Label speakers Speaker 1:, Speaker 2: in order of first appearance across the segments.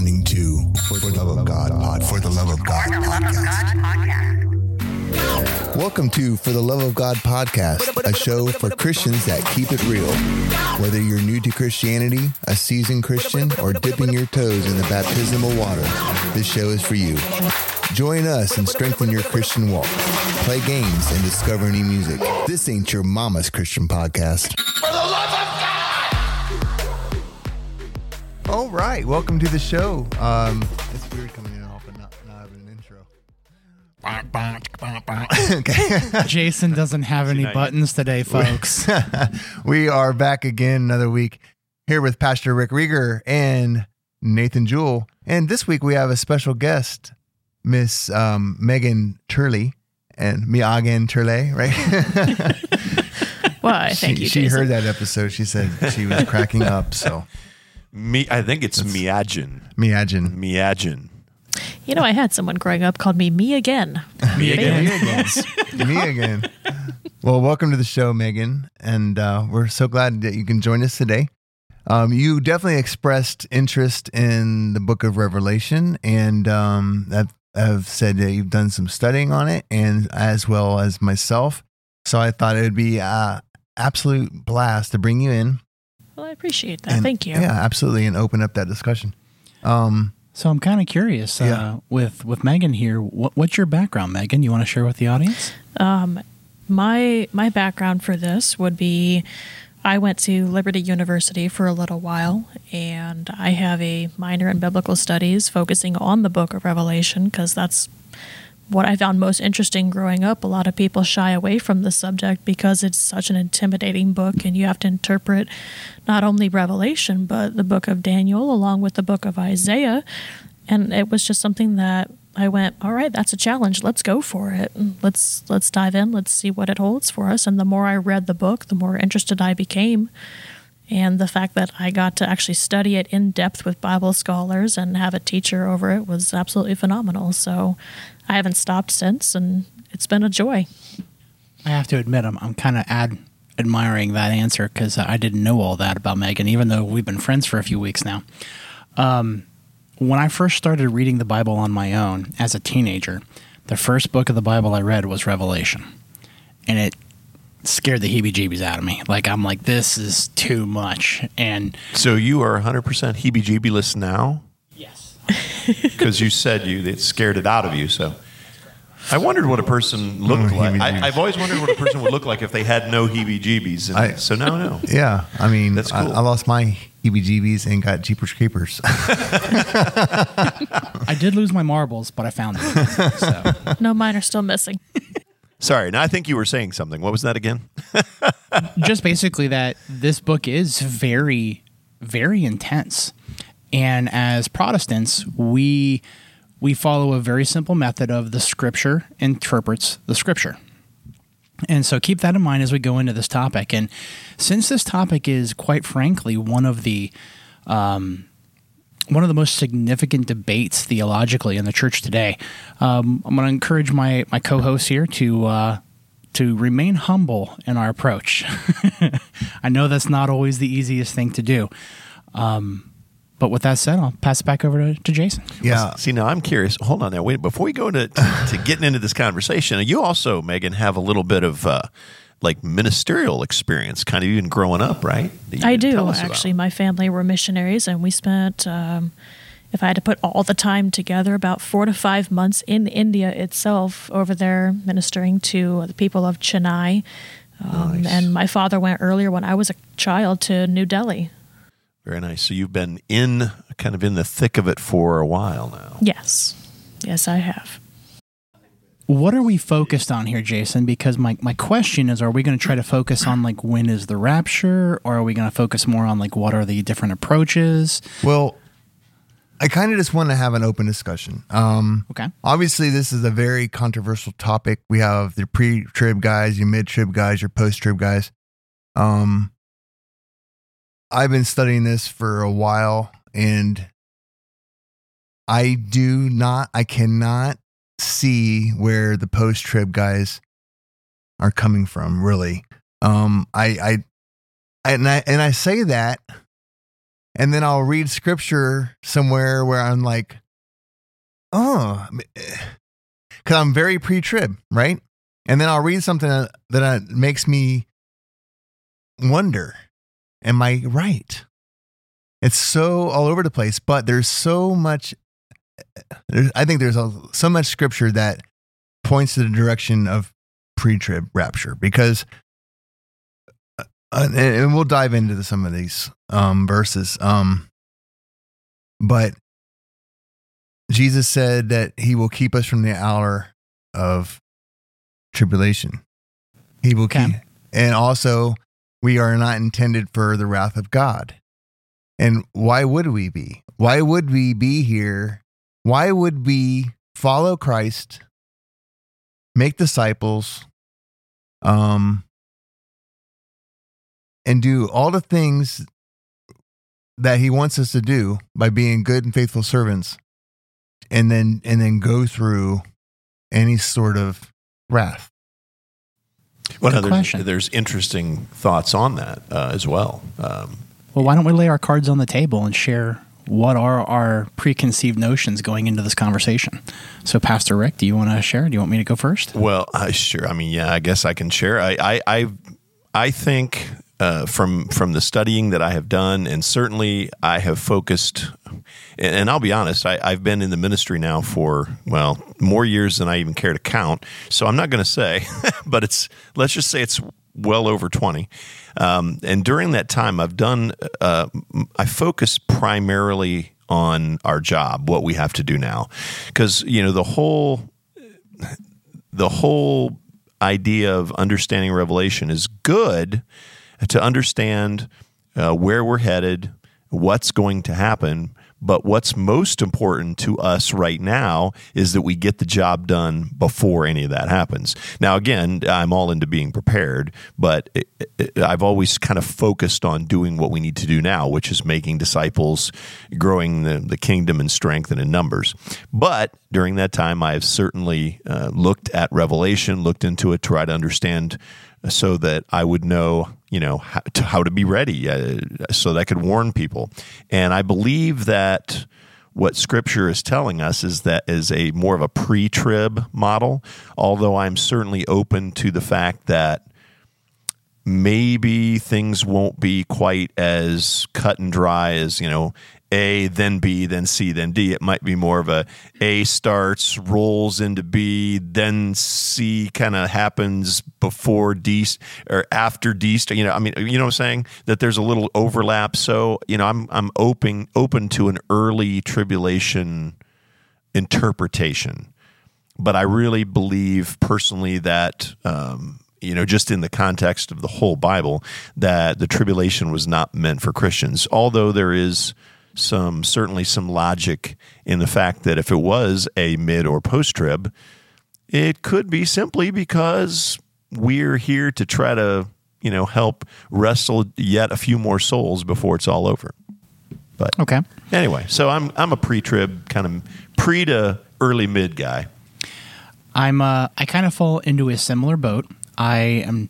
Speaker 1: listening to For the Love of God Pod. For the Love of God podcast. Welcome to For the Love of God podcast, a show for Christians that keep it real. Whether you're new to Christianity, a seasoned Christian, or dipping your toes in the baptismal water, this show is for you. Join us and strengthen your Christian walk. Play games and discover new music. This ain't your mama's Christian podcast. All right, welcome to the show. Um, it's weird coming in off and not, not having an intro. okay.
Speaker 2: Jason doesn't have any
Speaker 3: not yet.
Speaker 2: buttons today, folks.
Speaker 1: we are back again another week here with Pastor Rick Rieger and Nathan Jewell. And this week we have a special guest, Miss um, Megan Turley and Miagan Turley, right?
Speaker 4: Why? Thank
Speaker 1: she,
Speaker 4: you.
Speaker 1: She
Speaker 4: Jason.
Speaker 1: heard that episode. She said she was cracking up. So
Speaker 3: Me, I think it's Miagin.
Speaker 1: Miagen.
Speaker 3: Miagin.
Speaker 4: You know, I had someone growing up called me me again.
Speaker 3: Me again.
Speaker 1: Me again. Me again. Well, welcome to the show, Megan, and uh, we're so glad that you can join us today. Um, you definitely expressed interest in the Book of Revelation, and um, have, have said that you've done some studying on it, and as well as myself. So I thought it would be uh, absolute blast to bring you in.
Speaker 4: Well, I appreciate that.
Speaker 1: and-
Speaker 4: Thank you.
Speaker 1: Yeah, absolutely, and open up that discussion. Um,
Speaker 2: so I'm kind of curious uh,
Speaker 1: Yeah.
Speaker 2: with with Megan here. What, what's your background, Megan? You want to share with the audience?
Speaker 4: Um, my my background for this would be, I went to Liberty University for a little while, and I have a minor in biblical studies focusing on the Book of Revelation because that's what I found most interesting growing up. A lot of people shy away from the subject because it's such an intimidating book, and you have to interpret not only Revelation, but the book of Daniel along with the book of Isaiah. And it was just something that I went, all right, that's a challenge. Let's go for it. Let's let's dive in. Let's see what it holds for us. And the more I read the book, the more interested I became. And the fact that I got to actually study it in depth with Bible scholars and have a teacher over it was absolutely phenomenal. So I haven't stopped since, and it's been a joy.
Speaker 2: I have to admit, I'm I'm kind of ad admiring that answer because I didn't know all that about Megan, even though we've been friends for a few weeks now. Um, when I first started reading the Bible on my own as a teenager, the first book of the Bible I read was Revelation, and it scared the heebie-jeebies out of me. Like I'm like, this is too much, and
Speaker 3: So you are 100% heebie-jeebie now
Speaker 2: yes.
Speaker 3: because you said you it scared it out of you. So I wondered what a person oh, looked
Speaker 1: Oh,
Speaker 3: like. I, I've always wondered what a person would look like if they had no heebie-jeebies. And
Speaker 1: I-
Speaker 3: so now I know.
Speaker 1: yeah, I mean,
Speaker 3: That's
Speaker 1: I,
Speaker 3: cool.
Speaker 1: I lost my heebie-jeebies and got Jeepers Creepers.
Speaker 2: I did lose my marbles, but I found them. So.
Speaker 4: No, mine are still missing.
Speaker 3: Sorry. Now I think you were saying something. What was that again?
Speaker 2: just basically that this book is very very intense and as protestants we we follow a very simple method of the scripture interprets the scripture and so keep that in mind as we go into this topic and since this topic is quite frankly one of the um, one of the most significant debates theologically in the church today. Um, I'm going to encourage my my co-hosts here to uh, to remain humble in our approach. I know that's not always the easiest thing to do, um, but with that said, I'll pass it back over to, to Jason.
Speaker 1: yeah,
Speaker 3: See, now I'm curious. Hold on now. Wait, before we go into to getting into this conversation, you also, Megan, have a little bit of uh, like ministerial experience, kind of even growing up, right?
Speaker 4: I do
Speaker 3: tell us about.
Speaker 4: actually. My family were missionaries, and we spent, um, if I had to put all the time together, about four to five months in India itself, over there ministering to the people of Chennai. Um,
Speaker 3: Nice.
Speaker 4: And my father went earlier when I was a child to New Delhi.
Speaker 3: Very nice. So you've been in kind of in the thick of it for a while now.
Speaker 4: Yes, yes, I have.
Speaker 2: What are we focused on here, Jason? Because my, my question is, are we going to try to focus on like when is the rapture, or are we going to focus more on like what are the different approaches?
Speaker 1: Well, I kind of just want to have an open discussion. Um,
Speaker 2: Okay.
Speaker 1: obviously, this is a very controversial topic. We have the pre-trib guys, your mid-trib guys, your post-trib guys. Um, I've been studying this for a while, and I do not, I cannot see where the post-trib guys are coming from. Really, um, I, I, and I, and I say that and then I'll read scripture somewhere where I'm like, oh, because I'm very pre-trib, right? And then I'll read something that, that makes me wonder, am I right? It's so all over the place, but there's so much. There's, I think there's a, so much scripture that points to the direction of pre-trib rapture because, uh, and, and we'll dive into the, some of these um, verses. Um, but Jesus said that He will keep us from the hour of tribulation. He will
Speaker 2: Okay.
Speaker 1: keep, and also we are not intended for the wrath of God. And why would we be? Why would we be here? Why would we follow Christ, make disciples, um, and do all the things that he wants us to do by being good and faithful servants, and then and then go through any sort of wrath?
Speaker 3: Well, no, there's,
Speaker 2: question.
Speaker 3: there's interesting thoughts on that uh, as well. Um,
Speaker 2: Well, why don't we lay our cards on the table and share what are our preconceived notions going into this conversation? So, Pastor Rick, do you want to share? Do you want me to go first?
Speaker 3: Well, I sure. I mean, yeah. I guess I can share. I, I, I, I think uh, from from the studying that I have done, and certainly I have focused. And, and I'll be honest, I, I've been in the ministry now for well more years than I even care to count. So I'm not going to say, but it's let's just say it's well over 20. Um, and during that time, I've done, uh, I focus primarily on our job, what we have to do now. Because, you know, the whole, the whole idea of understanding revelation is good to understand uh, where we're headed, what's going to happen. But what's most important to us right now is that we get the job done before any of that happens. Now, again, I'm all into being prepared, but it, it, I've always kind of focused on doing what we need to do now, which is making disciples, growing the, the kingdom in strength and in numbers. But during that time, I have certainly uh, looked at Revelation, looked into it, try to understand so that I would know, you know, how to, how to be ready, uh, so that I could warn people. And I believe that what Scripture is telling us is that is a more of a pre-trib model. Although I'm certainly open to the fact that maybe things won't be quite as cut and dry as you know a then b then c then d. It might be more of a a starts rolls into b then c kind of happens before d or after d you know i mean you know what i'm saying? That there's a little overlap. So you know i'm i'm open open to an early tribulation interpretation. But I really believe personally that um, you know just in the context of the whole Bible that the tribulation was not meant for Christians. Although there is some certainly some logic in the fact that if it was a mid or post trib, it could be simply because we're here to try to you know help wrestle yet a few more souls before it's all over. But
Speaker 2: Okay.
Speaker 3: anyway, so I'm I'm a pre-trib kind of pre to early mid guy.
Speaker 2: I'm uh, I kind of fall into a similar boat. I am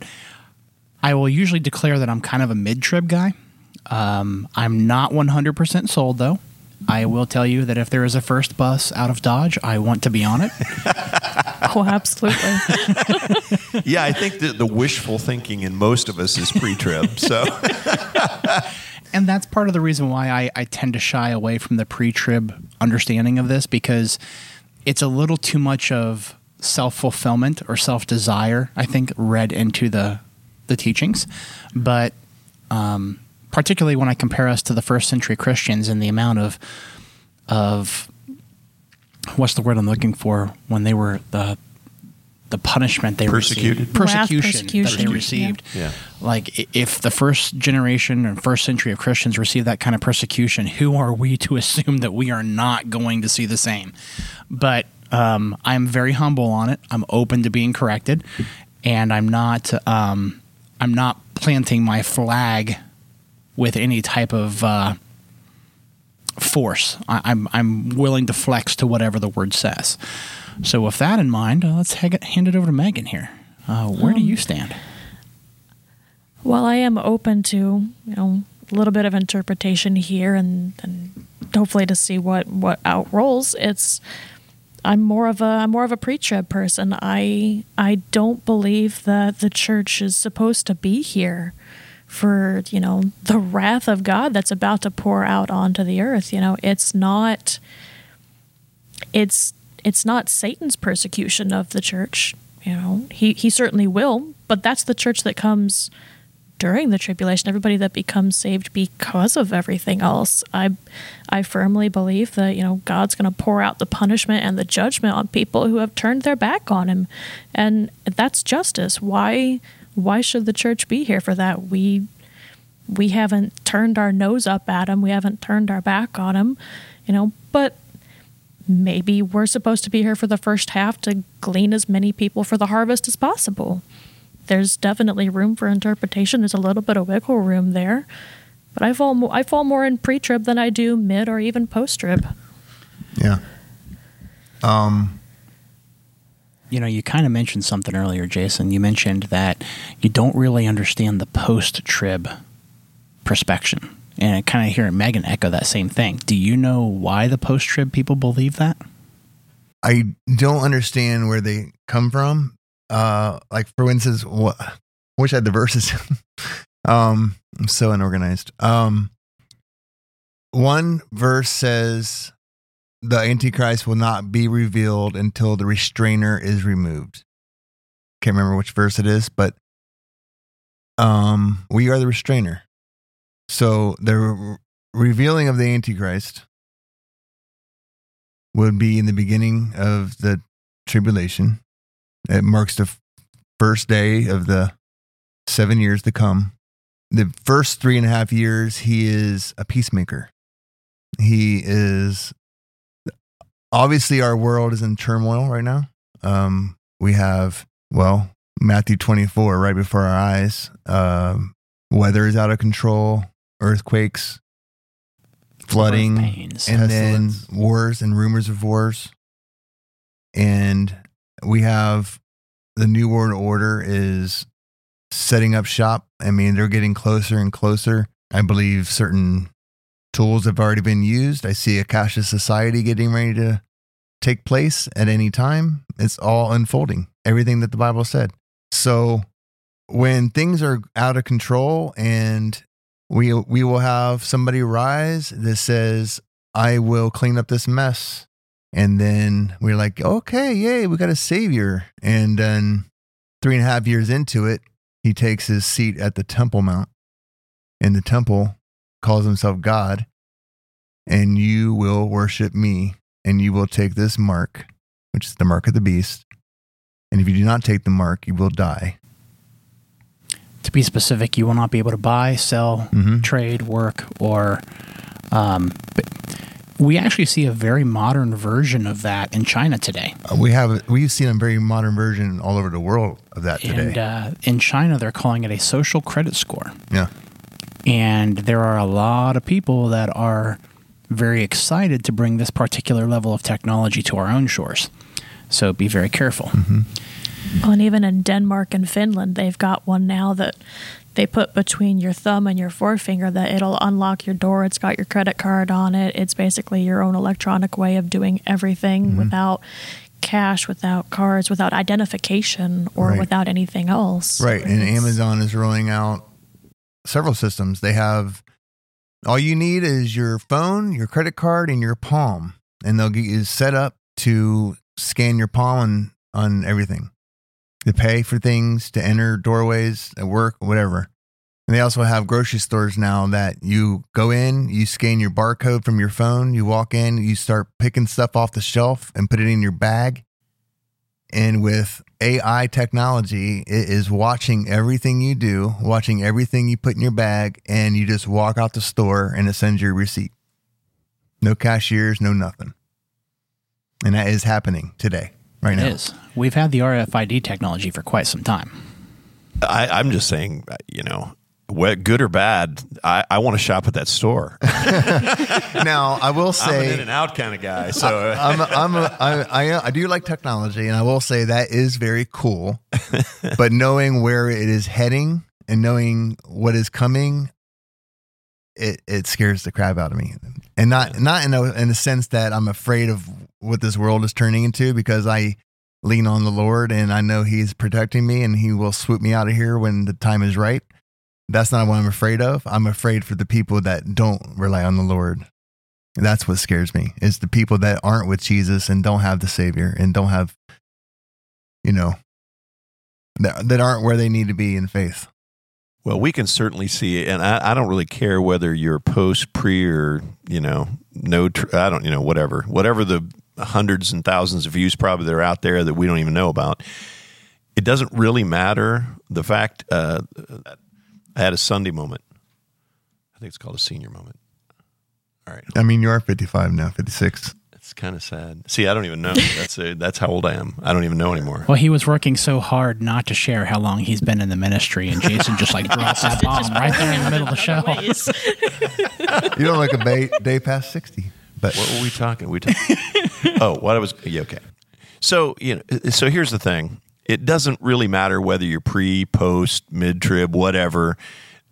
Speaker 2: I will usually declare that I'm kind of a mid-trib guy. Um, I'm not 100% sold though. I will tell you that if there is a first bus out of Dodge, I want to be on it.
Speaker 4: Oh, absolutely.
Speaker 3: Yeah, I think that the wishful thinking in most of us is pre-trib. So
Speaker 2: and that's part of the reason why I, I tend to shy away from the pre-trib understanding of this because it's a little too much of self-fulfillment or self-desire i think read into the the teachings but um, particularly when i compare us to the first century christians and the amount of of what's the word i'm looking for when they were the the punishment they
Speaker 3: Persecuted?
Speaker 2: received persecution,
Speaker 4: persecution,
Speaker 2: that they received
Speaker 3: Yeah.
Speaker 2: like if the first generation and first century of Christians received that kind of persecution, who are we to assume that we are not going to see the same? But um, I'm very humble on it. I'm open to being corrected, and I'm not um, I'm not planting my flag with any type of uh, force. I, I'm I'm willing to flex to whatever the word says. So with that in mind, uh, let's hag- hand it over to Megan here. Uh, where do you stand?
Speaker 4: Well, I am open to, you know, a little bit of interpretation here and, and hopefully to see what what out rolls. It's I'm more of a I'm more of a pre-trib person. I I don't believe that the church is supposed to be here for you know the wrath of God that's about to pour out onto the earth. You know, it's not it's it's not Satan's persecution of the church. You know, he he certainly will, but that's the church that comes during the tribulation, everybody that becomes saved because of everything else. I I firmly believe that, you know, God's going to pour out the punishment and the judgment on people who have turned their back on him. And that's justice. Why why should the church be here for that? We we haven't turned our nose up at him. We haven't turned our back on him, you know, but maybe we're supposed to be here for the first half to glean as many people for the harvest as possible there's definitely room for interpretation. There's a little bit of wiggle room there, but I fall mo- I fall more in pre-trib than I do mid or even post-trib.
Speaker 1: Yeah. Um.
Speaker 2: You know, you kind of mentioned something earlier, Jason. You mentioned that you don't really understand the post-trib perspection, and I kind of hear Megan echo that same thing. Do you know why the post-trib people believe that?
Speaker 1: I don't understand where they come from uh like for instance what wish I had the verses um I'm so unorganized um one verse says the antichrist will not be revealed until the restrainer is removed can't remember which verse it is but um we are the restrainer so the re- revealing of the antichrist would be in the beginning of the tribulation it marks the first day of the seven years to come. The first three and a half years, he is a peacemaker. He is obviously our world is in turmoil right now. Um, we have, well, Matthew 24 right before our eyes. Um, weather is out of control, earthquakes, flooding,
Speaker 2: Pains.
Speaker 1: and then wars and rumors of wars. And we have the New World Order is setting up shop. I mean, they're getting closer and closer. I believe certain tools have already been used. I see a cashless society getting ready to take place at any time. It's all unfolding, everything that the Bible said. So when things are out of control and we we will have somebody rise that says, I will clean up this mess. And then we're like, okay, yay, we got a savior. And then three and a half years into it, he takes his seat at the Temple Mount. In the temple, calls himself God. And you will worship me, and you will take this mark, which is the mark of the beast. And if you do not take the mark, you will die.
Speaker 2: to be specific, you will not be able to buy, sell,
Speaker 1: Mhm.
Speaker 2: trade, work, or. Um, we actually see a very modern version of that in China today.
Speaker 1: Uh, We have we've seen a very modern version all over the world of that today.
Speaker 2: And uh, in China, they're calling it a social credit score.
Speaker 1: yeah.
Speaker 2: And there are a lot of people that are very excited to bring this particular level of technology to our own shores. So be very careful. Mm-hmm.
Speaker 4: Well, and even in Denmark and Finland, they've got one now that they put between your thumb and your forefinger that it'll unlock your door. It's got your credit card on it. It's basically your own electronic way of doing everything mm-hmm. without cash, without cards, without identification, or
Speaker 1: Right.
Speaker 4: without anything else.
Speaker 1: Right. And
Speaker 4: It's-
Speaker 1: Amazon is rolling out several systems. They have all you need is your phone, your credit card, and your palm. And they'll get you set up to scan your palm on, on everything. To pay for things, to enter doorways at work, whatever. And they also have grocery stores now that you go in, you scan your barcode from your phone, you walk in, you start picking stuff off the shelf and put it in your bag. And with AI technology, it is watching everything you do, watching everything you put in your bag, and you just walk out the store and it sends your receipt. No cashiers, no nothing. And that is happening today, right
Speaker 2: It
Speaker 1: now.
Speaker 2: is. We've had the RFID technology for quite some time.
Speaker 3: I, I'm just saying, you know, what, good or bad, I, I want to shop at that store.
Speaker 1: Now, I will
Speaker 3: I'm an
Speaker 1: say,
Speaker 3: in and out kind of guy. So
Speaker 1: I'm, a, I'm a, I, I, I do like technology, and I will say that is very cool. but knowing where it is heading and knowing what is coming, it it scares the crap out of me, and not not in a in a sense that I'm afraid of what this world is turning into because I lean on the Lord and I know He's protecting me and He will swoop me out of here when the time is right. That's not what I'm afraid of. I'm afraid for the people that don't rely on the Lord. That's what scares me. Is the people that aren't with Jesus and don't have the Savior and don't have, you know, that, that aren't where they need to be in faith.
Speaker 3: Well, we can certainly see and I, I don't really care whether you're post, pre, or you know, no. Tr- I don't, you know, whatever, whatever the hundreds and thousands of views probably that are out there that we don't even know about. It doesn't really matter. The fact uh, I had a Sunday moment. I think it's called a senior moment. All right,
Speaker 1: I mean, you are 55 now, 56.
Speaker 3: it's kind of sad. See, I don't even know. That's a, that's how old I am. I don't even know anymore.
Speaker 2: Well, he was working so hard not to share how long he's been in the ministry, and Jason just like dropped that bomb right there in the middle of the show.
Speaker 1: You don't look a ba- day past 60. But
Speaker 3: What were we talking? We talking? oh, what I was yeah, okay. So you know, so here's the thing. It doesn't really matter whether you're pre, post, mid trib, whatever.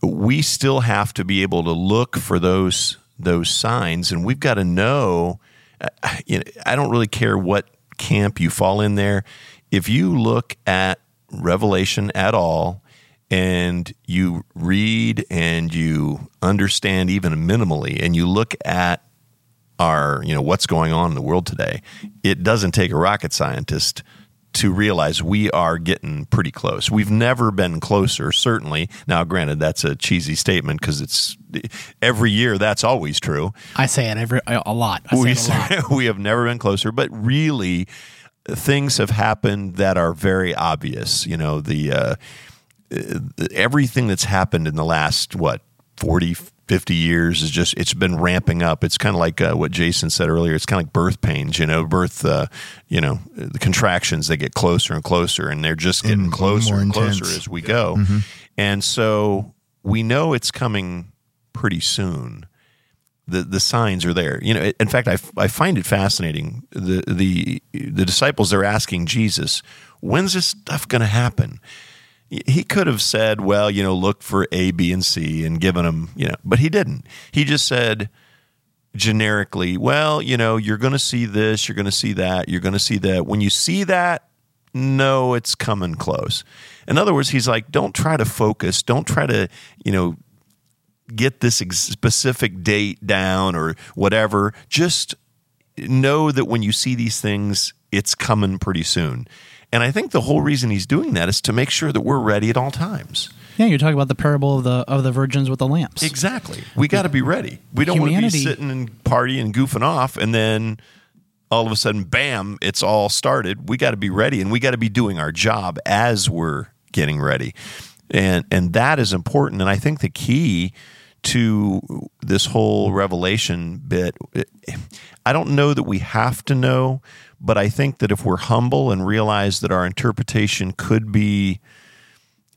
Speaker 3: We still have to be able to look for those those signs, and we've got to know. uh, You know, I don't really care what camp you fall in there. If you look at Revelation at all, and you read and you understand even minimally, and you look at our you know what's going on in the world today it doesn't take a rocket scientist to realize we are getting pretty close we've never been closer certainly now granted that's a cheesy statement because it's every year that's always true
Speaker 2: I say it every a lot. I say
Speaker 3: we,
Speaker 2: it a lot.
Speaker 3: we have never been closer, but really, things have happened that are very obvious. You know, the uh, uh, everything that's happened in the last what 40 50 years is just it's been ramping up it's kind of like uh, what jason said earlier it's kind of like birth pains you know birth uh, you know the contractions they get closer and closer and they're just getting
Speaker 1: And
Speaker 3: closer
Speaker 1: more
Speaker 3: and closer as we go and so we know it's coming pretty soon the the signs are there. You know, in fact, I, I find it fascinating. The the the disciples are asking Jesus, "When's this stuff going to happen?" He could have said, "Well, you know, look for A, B, and C," and given them, you know, but he didn't. He just said generically, "Well, you know, you're going to see this, you're going to see that, you're going to see that. When you see that, no, it's coming close." In other words, he's like, "Don't try to focus. Don't try to, you know." get this ex- specific date down or whatever. Just know that when you see these things, it's coming pretty soon. And I think the whole reason he's doing that is to make sure that we're ready at all times.
Speaker 2: Yeah, you're talking about the parable of the of the virgins with the lamps.
Speaker 3: Exactly. We got to be ready. We don't want to be sitting and partying and goofing off and then all of a sudden, bam, it's all started. We got to be ready and we got to be doing our job as we're getting ready. And and that is important. And I think the key to this whole revelation bit, I don't know that we have to know, but I think that if we're humble and realize that our interpretation could be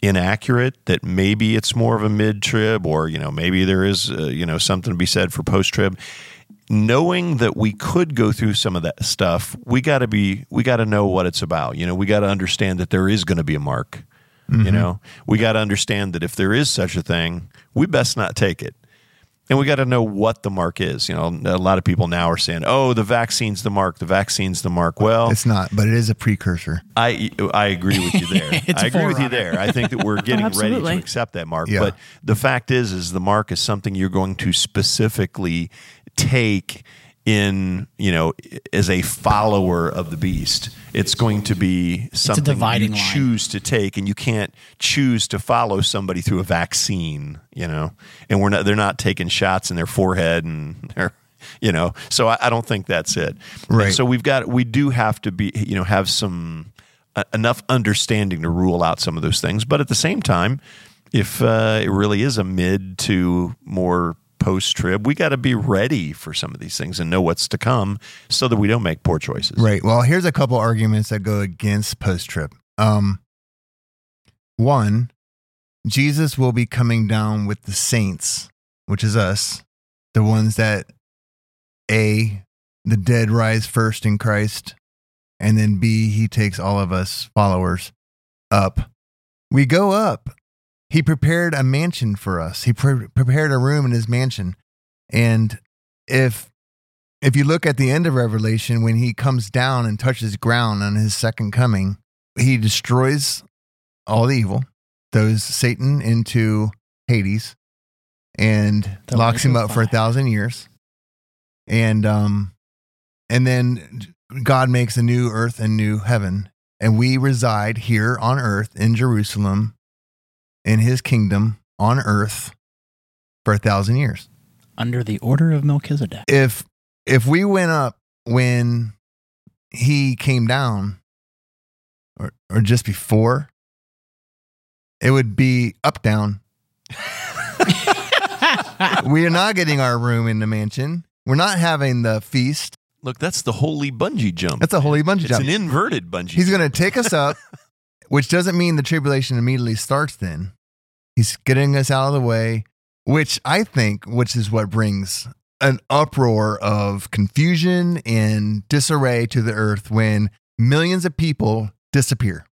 Speaker 3: inaccurate that maybe it's more of a mid trib or you know maybe there is uh, you know something to be said for post trib knowing that we could go through some of that stuff we got to be we got to know what it's about. You know we got to understand that there is going to be a mark you know? We got to understand that if there is such a thing we best not take it and we got to know what the mark is you know a lot of people now are saying oh the vaccine's the mark the vaccine's the mark well
Speaker 1: it's not, but it is a precursor.
Speaker 3: I I agree with you there.
Speaker 2: It's
Speaker 3: I
Speaker 2: a
Speaker 3: agree with you there. I think that we're getting ready to accept that mark.
Speaker 1: Yeah.
Speaker 3: But the fact is, is the mark is something you're going to specifically take in, you know, as a follower of the beast. It's going to be something you
Speaker 2: line.
Speaker 3: choose to take, and you can't choose to follow somebody through a vaccine. You know, and we're not. They're not taking shots in their forehead and they're. You know, so I, I don't think that's it. And
Speaker 1: Right.
Speaker 3: so we've got we do have to be you know have some uh, enough understanding to rule out some of those things but at the same time if uh, it really is a mid to more post trib we got to be ready for some of these things and know what's to come so that we don't make poor choices
Speaker 1: Right. Well, here's a couple arguments that go against post trib. Um, one, Jesus will be coming down with the saints, which is us, the ones that A, the dead rise first in Christ, and then B, he takes all of us followers up. We go up he prepared a mansion for us. He pre- prepared a room in his mansion. And if if you look at the end of Revelation, when he comes down and touches ground on his second coming, he destroys all the evil, throws Satan into Hades, and
Speaker 2: The
Speaker 1: locks him up for a thousand years. And um, and then God makes a new earth and new heaven, and we reside here on earth in Jerusalem, in His kingdom on earth for a thousand years
Speaker 2: Under the order of Melchizedek.
Speaker 1: if if we went up when he came down or or just before it would be up down we are not getting our room in the mansion we're not having the feast
Speaker 3: Look, that's the holy bungee jump.
Speaker 1: that's a holy bungee
Speaker 3: it's
Speaker 1: jump It's
Speaker 3: an inverted bungee.
Speaker 1: he's
Speaker 3: jump.
Speaker 1: going to take us up which doesn't mean the tribulation immediately starts then. He's getting us out of the way which i think which is what brings an uproar of confusion and disarray to the earth when millions of people disappear.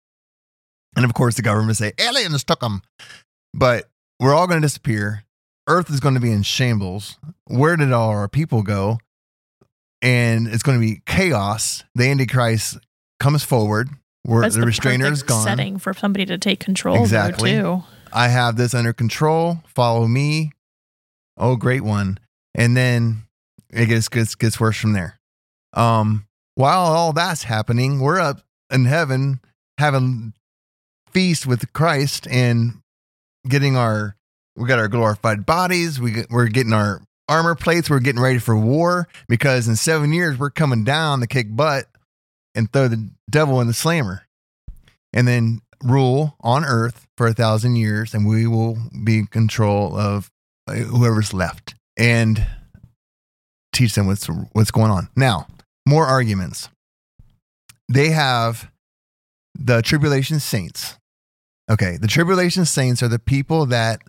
Speaker 1: And of course the government say aliens took them but we're all going to disappear. Earth is going to be in shambles. Where did all our people go? And it's going to be chaos. The antichrist comes forward where
Speaker 4: That's
Speaker 1: the, restrainer is gone
Speaker 4: Setting for somebody to take control
Speaker 1: Exactly.
Speaker 4: too.
Speaker 1: I have this under control. Follow me. Oh, great one. And then it gets gets gets worse from there. Um, while all that's happening, we're up in heaven having feast with Christ and getting our we got our glorified bodies. We get, we're getting our armor plates. We're getting ready for war because in seven years we're coming down to kick butt and throw the devil in the slammer, and then rule on earth for a thousand years, and we will be in control of uh, whoever's left and teach them what's what's going on. Now, more arguments. They have the tribulation saints. Okay, the tribulation saints are the people that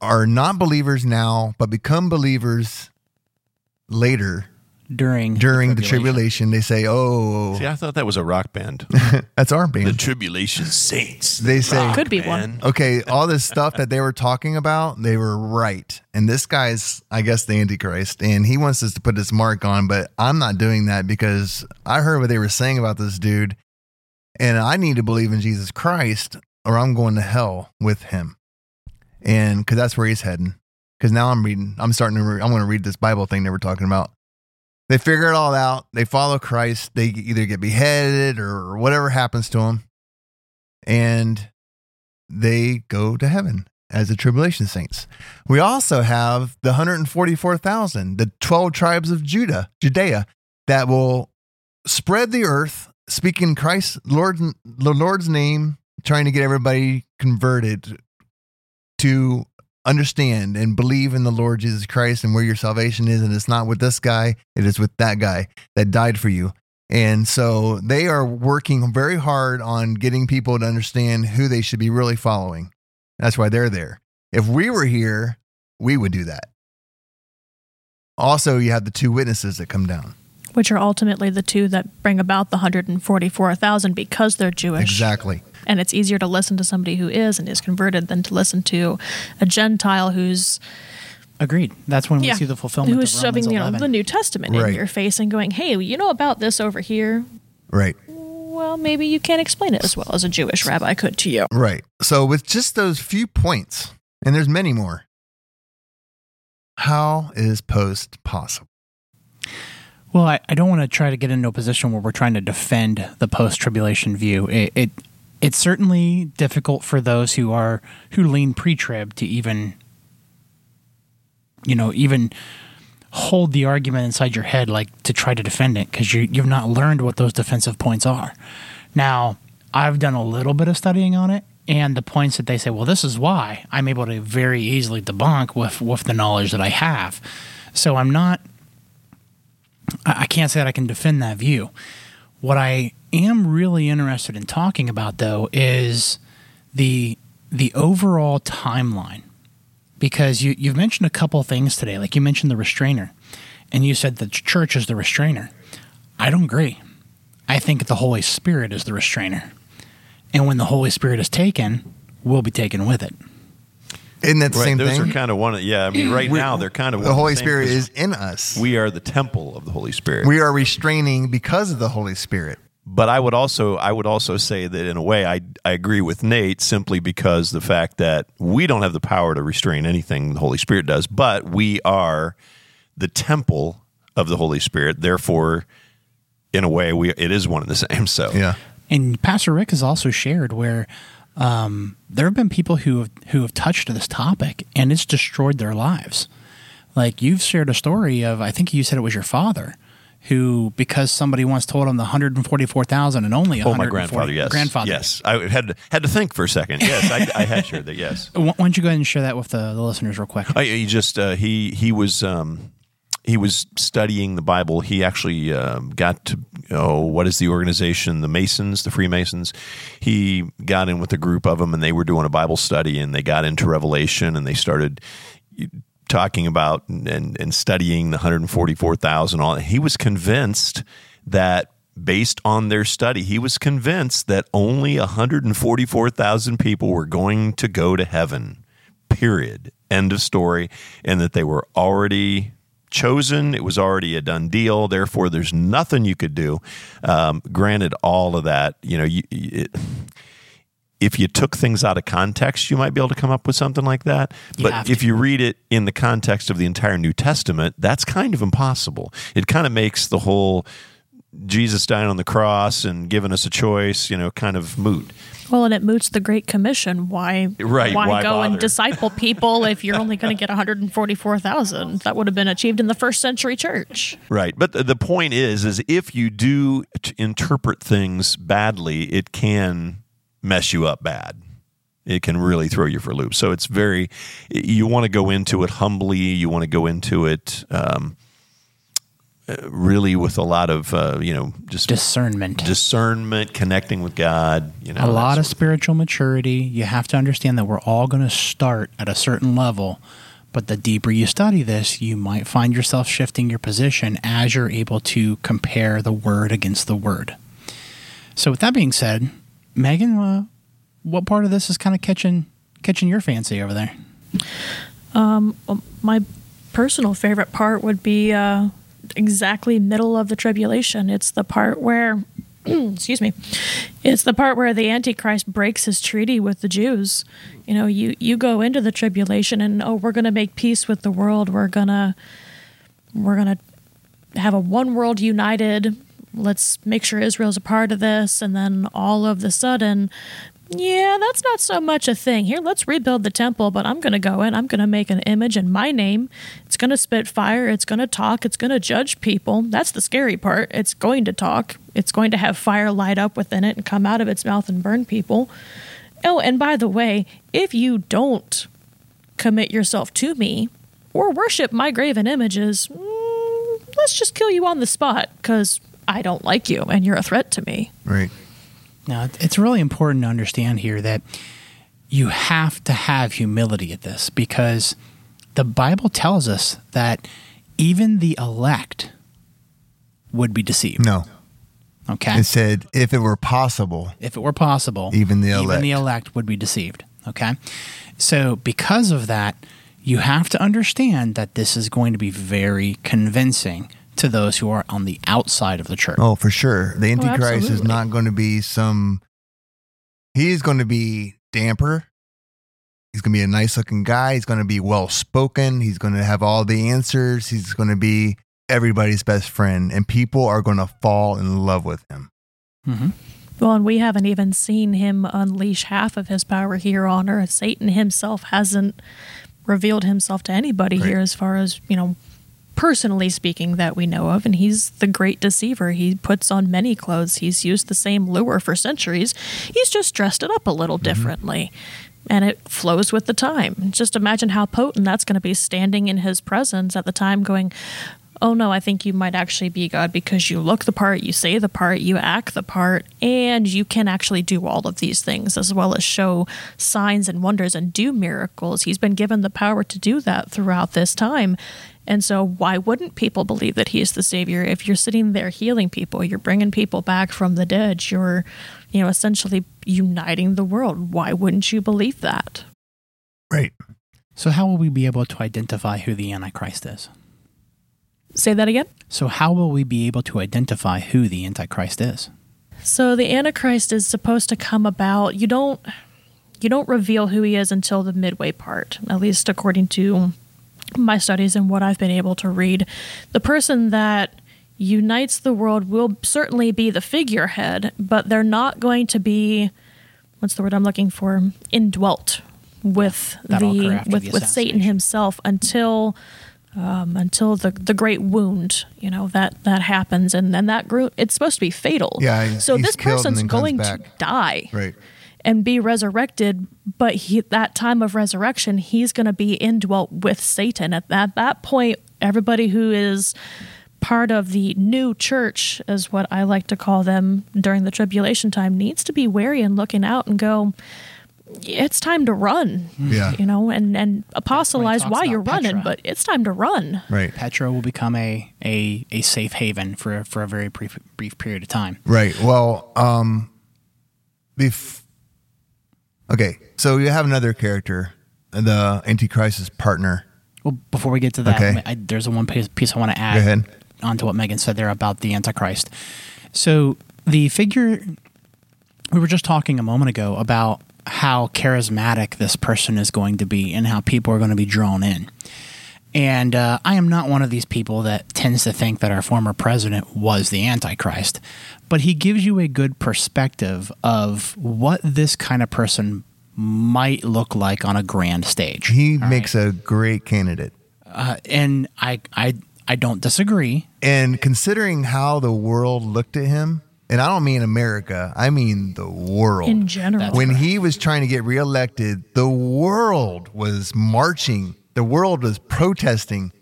Speaker 1: are not believers now, but become believers later
Speaker 2: during
Speaker 1: during the tribulation. They say, "Oh,
Speaker 3: See, I thought that was a rock band.
Speaker 1: that's our band." the.
Speaker 3: Tribulation Saints.
Speaker 1: They say,
Speaker 4: Could be
Speaker 3: one.
Speaker 1: okay, all this stuff that they were talking about, they were right. And this guy's, I guess, the Antichrist, and he wants us to put his mark on, but I'm not doing that because I heard what they were saying about this dude, and I need to believe in Jesus Christ or I'm going to hell with him. And because that's where he's heading. Because now I'm reading, I'm starting to, re- I'm going to read this Bible thing they were talking about. They figure it all out. They follow Christ. They either get beheaded or whatever happens to them. And they go to heaven as the tribulation saints. We also have the 144,000, the 12 tribes of Judah, Judea, that will spread the earth, speaking Christ, Lord, the Lord's name, trying to get everybody converted to understand and believe in the Lord Jesus Christ and where your salvation is. And it's not with this guy, it is with that guy that died for you. And so they are working very hard on getting people to understand who they should be really following. That's why they're there. If we were here, we would do that. Also, you have the two witnesses that come down.
Speaker 4: Which are ultimately the two that bring about the 144,000 because they're Jewish.
Speaker 1: Exactly.
Speaker 4: And it's easier to listen to somebody who is and is converted than to listen to a Gentile who's
Speaker 2: Agreed. That's when we
Speaker 4: yeah,
Speaker 2: see the fulfillment
Speaker 4: who is
Speaker 2: of
Speaker 4: shoving
Speaker 2: Romans
Speaker 4: you know
Speaker 2: 11.
Speaker 4: the New Testament
Speaker 1: Right.
Speaker 4: in your face and going, "Hey, you know about this over here?
Speaker 1: Right.
Speaker 4: Well, maybe you can't explain it as well as a Jewish rabbi could to you."
Speaker 1: Right. So, with just those few points, and there's many more, how is post possible?
Speaker 2: Well, I, I don't want to try to get into a position where we're trying to defend the post tribulation view. It, it it's certainly difficult for those who are who lean pre trib to even you know, even hold the argument inside your head like to try to defend it because you you've not learned what those defensive points are. Now, I've done a little bit of studying on it and the points that they say, well, this is why I'm able to very easily debunk with with the knowledge that I have. So I'm not I can't say that I can defend that view. What I am really interested in talking about, though, is the the overall timeline, because you you've mentioned a couple things today. Like you mentioned the restrainer, and you said the church is the restrainer. I don't agree. I think the Holy Spirit is the restrainer, and when the Holy Spirit is taken, we'll be taken with it.
Speaker 1: Isn't that the
Speaker 3: Right,
Speaker 1: same
Speaker 3: those
Speaker 1: thing?
Speaker 3: are kind of one. Of, yeah, I mean, right
Speaker 1: We-
Speaker 3: now they're kind of
Speaker 1: the
Speaker 3: one and
Speaker 1: Holy
Speaker 3: same
Speaker 1: Spirit
Speaker 3: 'cause
Speaker 1: is in us.
Speaker 3: We are the temple of the Holy Spirit.
Speaker 1: we are restraining because of the Holy Spirit.
Speaker 3: but I would also I would also say that in a way I I agree with Nate simply because the fact that we don't have the power to restrain anything the Holy Spirit does, but we are the temple of the Holy Spirit. Therefore, in a way, we it is one and the same. So
Speaker 1: Yeah.
Speaker 2: And Pastor Rick has also shared where um, there have been people who have, who have touched this topic and it's destroyed their lives. Like you've shared a story of, I think you said it was your father, who because somebody once told him the hundred and forty four thousand and only
Speaker 3: Oh, my grandfather. Yes,
Speaker 2: grandfather.
Speaker 3: Yes, I had to, had to think for a second. Yes, I, I had shared that. Yes,
Speaker 2: Why why don't you go ahead and share that with the, the listeners real quick?
Speaker 3: I, he just uh, he he was um, he was studying the Bible. He actually um, got to oh what is the organization? The Masons, the Freemasons. He got in with a group of them, and they were doing a Bible study, and they got into Revelation, and they started talking about and, and studying the 144,000 all he was convinced that based on their study he was convinced that only 144,000 people were going to go to heaven period end of story and that they were already chosen it was already a done deal therefore there's nothing you could do um, granted all of that you know you, it, if you took things out of context, you might be able to come up with something like that.
Speaker 2: You
Speaker 3: but if you read it in the context of the entire New Testament, that's kind of impossible. It kind of makes the whole Jesus dying on the cross and giving us a choice, you know, kind of moot.
Speaker 4: Well, and it moots the Great Commission. Why,
Speaker 3: Right,
Speaker 4: why,
Speaker 3: why
Speaker 4: go and disciple people if you're only going to get 144,000? That would have been achieved in the first century church.
Speaker 3: Right. But the, point is, is if you do t- interpret things badly, it can mess you up bad. It can really throw you for a loop. So it's very, you want to go into it humbly. You want to go into it um, really with a lot of, uh, you know, just
Speaker 2: Discernment.
Speaker 3: discernment, connecting with God. You know,
Speaker 2: a lot
Speaker 3: sort
Speaker 2: of spiritual maturity. You have to understand that we're all going to start at a certain level, but the deeper you study this, you might find yourself shifting your position as you're able to compare the word against the word. So, with that being said, Megan, uh, what part of this is kind of catching catching your fancy over there?
Speaker 4: Well, my personal favorite part would be uh, exactly middle of the tribulation. It's the part where, excuse me, it's the part where the Antichrist breaks his treaty with the Jews. You know, you you go into the tribulation and oh, we're going to make peace with the world. We're gonna we're gonna have a one world united. Let's make sure Israel's a part of this, and then all of the sudden, yeah, that's not so much a thing. Here, let's rebuild the temple, but I'm going to go in. I'm going to make an image in my name. It's going to spit fire. It's going to talk. It's going to judge people. That's the scary part. It's going to talk. It's going to have fire light up within it and come out of its mouth and burn people. Oh, and by the way, if you don't commit yourself to me or worship my graven images, mm, let's just kill you on the spot because I don't like you and you're a threat to me.
Speaker 1: Right.
Speaker 2: Now, it's really important to understand here that you have to have humility at this because the Bible tells us that even the elect would be deceived.
Speaker 1: No.
Speaker 2: Okay.
Speaker 1: It said if it were possible.
Speaker 2: if it were possible,
Speaker 1: Even the
Speaker 2: even the
Speaker 1: elect.
Speaker 2: elect would be deceived. Okay. So, because of that, you have to understand that this is going to be very convincing to those who are on the outside of the church.
Speaker 1: Oh, for sure. The Antichrist is not going to be some. He's going to be damper. He's going to be a nice looking guy. He's going to be well spoken. He's going to have all the answers. He's going to be everybody's best friend, and people are going to fall in love with him.
Speaker 2: Mm-hmm.
Speaker 4: Well, and we haven't even seen him unleash half of his power here on earth. Satan himself hasn't revealed himself to anybody
Speaker 1: Right.
Speaker 4: here, as far as, you know, personally speaking, that we know of. And he's the great deceiver. He puts on many clothes. He's used the same lure for centuries. He's just dressed it up a little mm-hmm. differently. And it flows with the time. Just imagine how potent that's going to be standing in his presence at the time, going, oh no, I think you might actually be God because you look the part, you say the part, you act the part, and you can actually do all of these things as well as show signs and wonders and do miracles. He's been given the power to do that throughout this time. And so, why wouldn't people believe that he is the savior? If you're sitting there healing people, you're bringing people back from the dead, you're, you know, essentially uniting the world. Why wouldn't you believe that?
Speaker 1: Right.
Speaker 2: So, how will we be able to identify who the Antichrist is?
Speaker 4: Say that again.
Speaker 2: So, how will we be able to identify who the Antichrist is?
Speaker 4: So the Antichrist is supposed to come about. You don't you don't reveal who he is until the midway part, at least according to my studies and what I've been able to read. The person that unites the world will certainly be the figurehead, but they're not going to be what's the word I'm looking for? Indwelt with
Speaker 2: That'll
Speaker 4: the with
Speaker 2: the
Speaker 4: with Satan himself until um, until the the great wound, you know that that happens, and then that group it's supposed to be fatal.
Speaker 1: Yeah,
Speaker 4: So this person's going to die
Speaker 1: Right.
Speaker 4: And be resurrected, but he, that time of resurrection, he's going to be indwelt with Satan. At that, that point, everybody who is part of the new church, is what I like to call them during the tribulation time, needs to be wary and looking out and go, it's time to run.
Speaker 1: Yeah.
Speaker 4: You know, and, and apostolize
Speaker 2: talks
Speaker 4: why you're running, but it's time to run.
Speaker 1: Right.
Speaker 2: Petra will become a, a, a safe haven for, for a very brief, brief period of time.
Speaker 1: Right. Well, um, bef- okay. So you have another character, the Antichrist's partner.
Speaker 2: Well, before we get to that,
Speaker 1: Okay.
Speaker 2: I, there's a one piece, piece I want to add
Speaker 1: Go ahead.
Speaker 2: onto what Megan said there about the Antichrist. So the figure we were just talking a moment ago about how charismatic this person is going to be and how people are going to be drawn in. And uh, I am not one of these people that tends to think that our former president was the Antichrist, but he gives you a good perspective of what this kind of person might look like on a grand stage.
Speaker 1: He
Speaker 2: All
Speaker 1: makes
Speaker 2: right?
Speaker 1: a great candidate.
Speaker 2: Uh, and I, I, I don't disagree.
Speaker 1: And considering how the world looked at him, and I don't mean America, I mean the world.
Speaker 4: In general.
Speaker 2: That's
Speaker 1: when
Speaker 2: right.
Speaker 1: he was trying to get reelected, the world was marching. The world was protesting.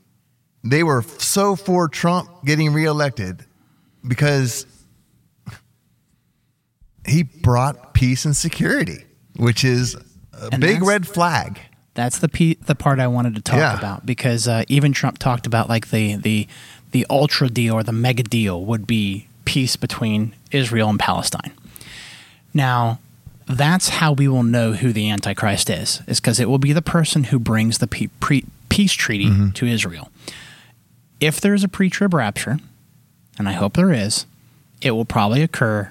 Speaker 1: They were so for Trump getting reelected because he brought peace and security, which is a
Speaker 2: And
Speaker 1: big red flag.
Speaker 2: That's the pe- the part I wanted to talk
Speaker 1: Yeah.
Speaker 2: about because uh, even Trump talked about like the the the ultra deal or the mega deal would be peace between Israel and Palestine. Now, that's how we will know who the Antichrist is, is because it will be the person who brings the pe- pre- peace treaty
Speaker 1: Mm-hmm.
Speaker 2: to Israel. If there's a pre-trib rapture, and I hope there is, it will probably occur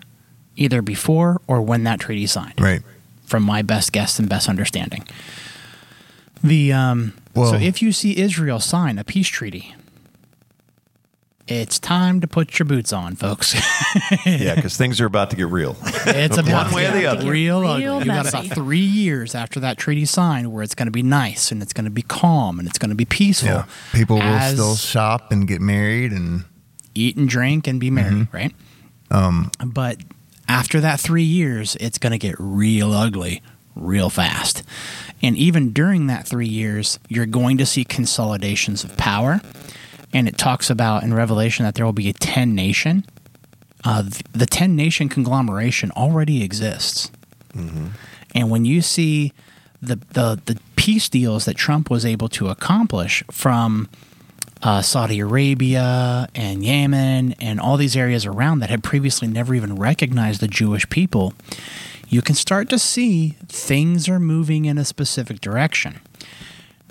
Speaker 2: either before or when that treaty is signed
Speaker 1: Right.
Speaker 2: from my best guess and best understanding. The um,
Speaker 1: Well-
Speaker 2: so if you see Israel sign a peace treaty, it's time to put your boots on, folks.
Speaker 3: yeah, because things are about to get real.
Speaker 2: it's about
Speaker 3: One way or the other.
Speaker 2: real,
Speaker 4: Real
Speaker 2: ugly. You got about three years after that treaty signed, where it's going to be nice and it's going to be calm and it's going to be peaceful.
Speaker 1: Yeah. People will still shop and get married and
Speaker 2: eat and drink and be married,
Speaker 1: Mm-hmm.
Speaker 2: right? Um, but after that three years, it's going to get real ugly real fast. And even during that three years, you're going to see consolidations of power. And it talks about in Revelation that there will be a 10 nation. Uh, the 10 nation conglomeration already exists. And when you see the, the, the peace deals that Trump was able to accomplish from uh, Saudi Arabia and Yemen and all these areas around that had previously never even recognized the Jewish people, you can start to see things are moving in a specific direction.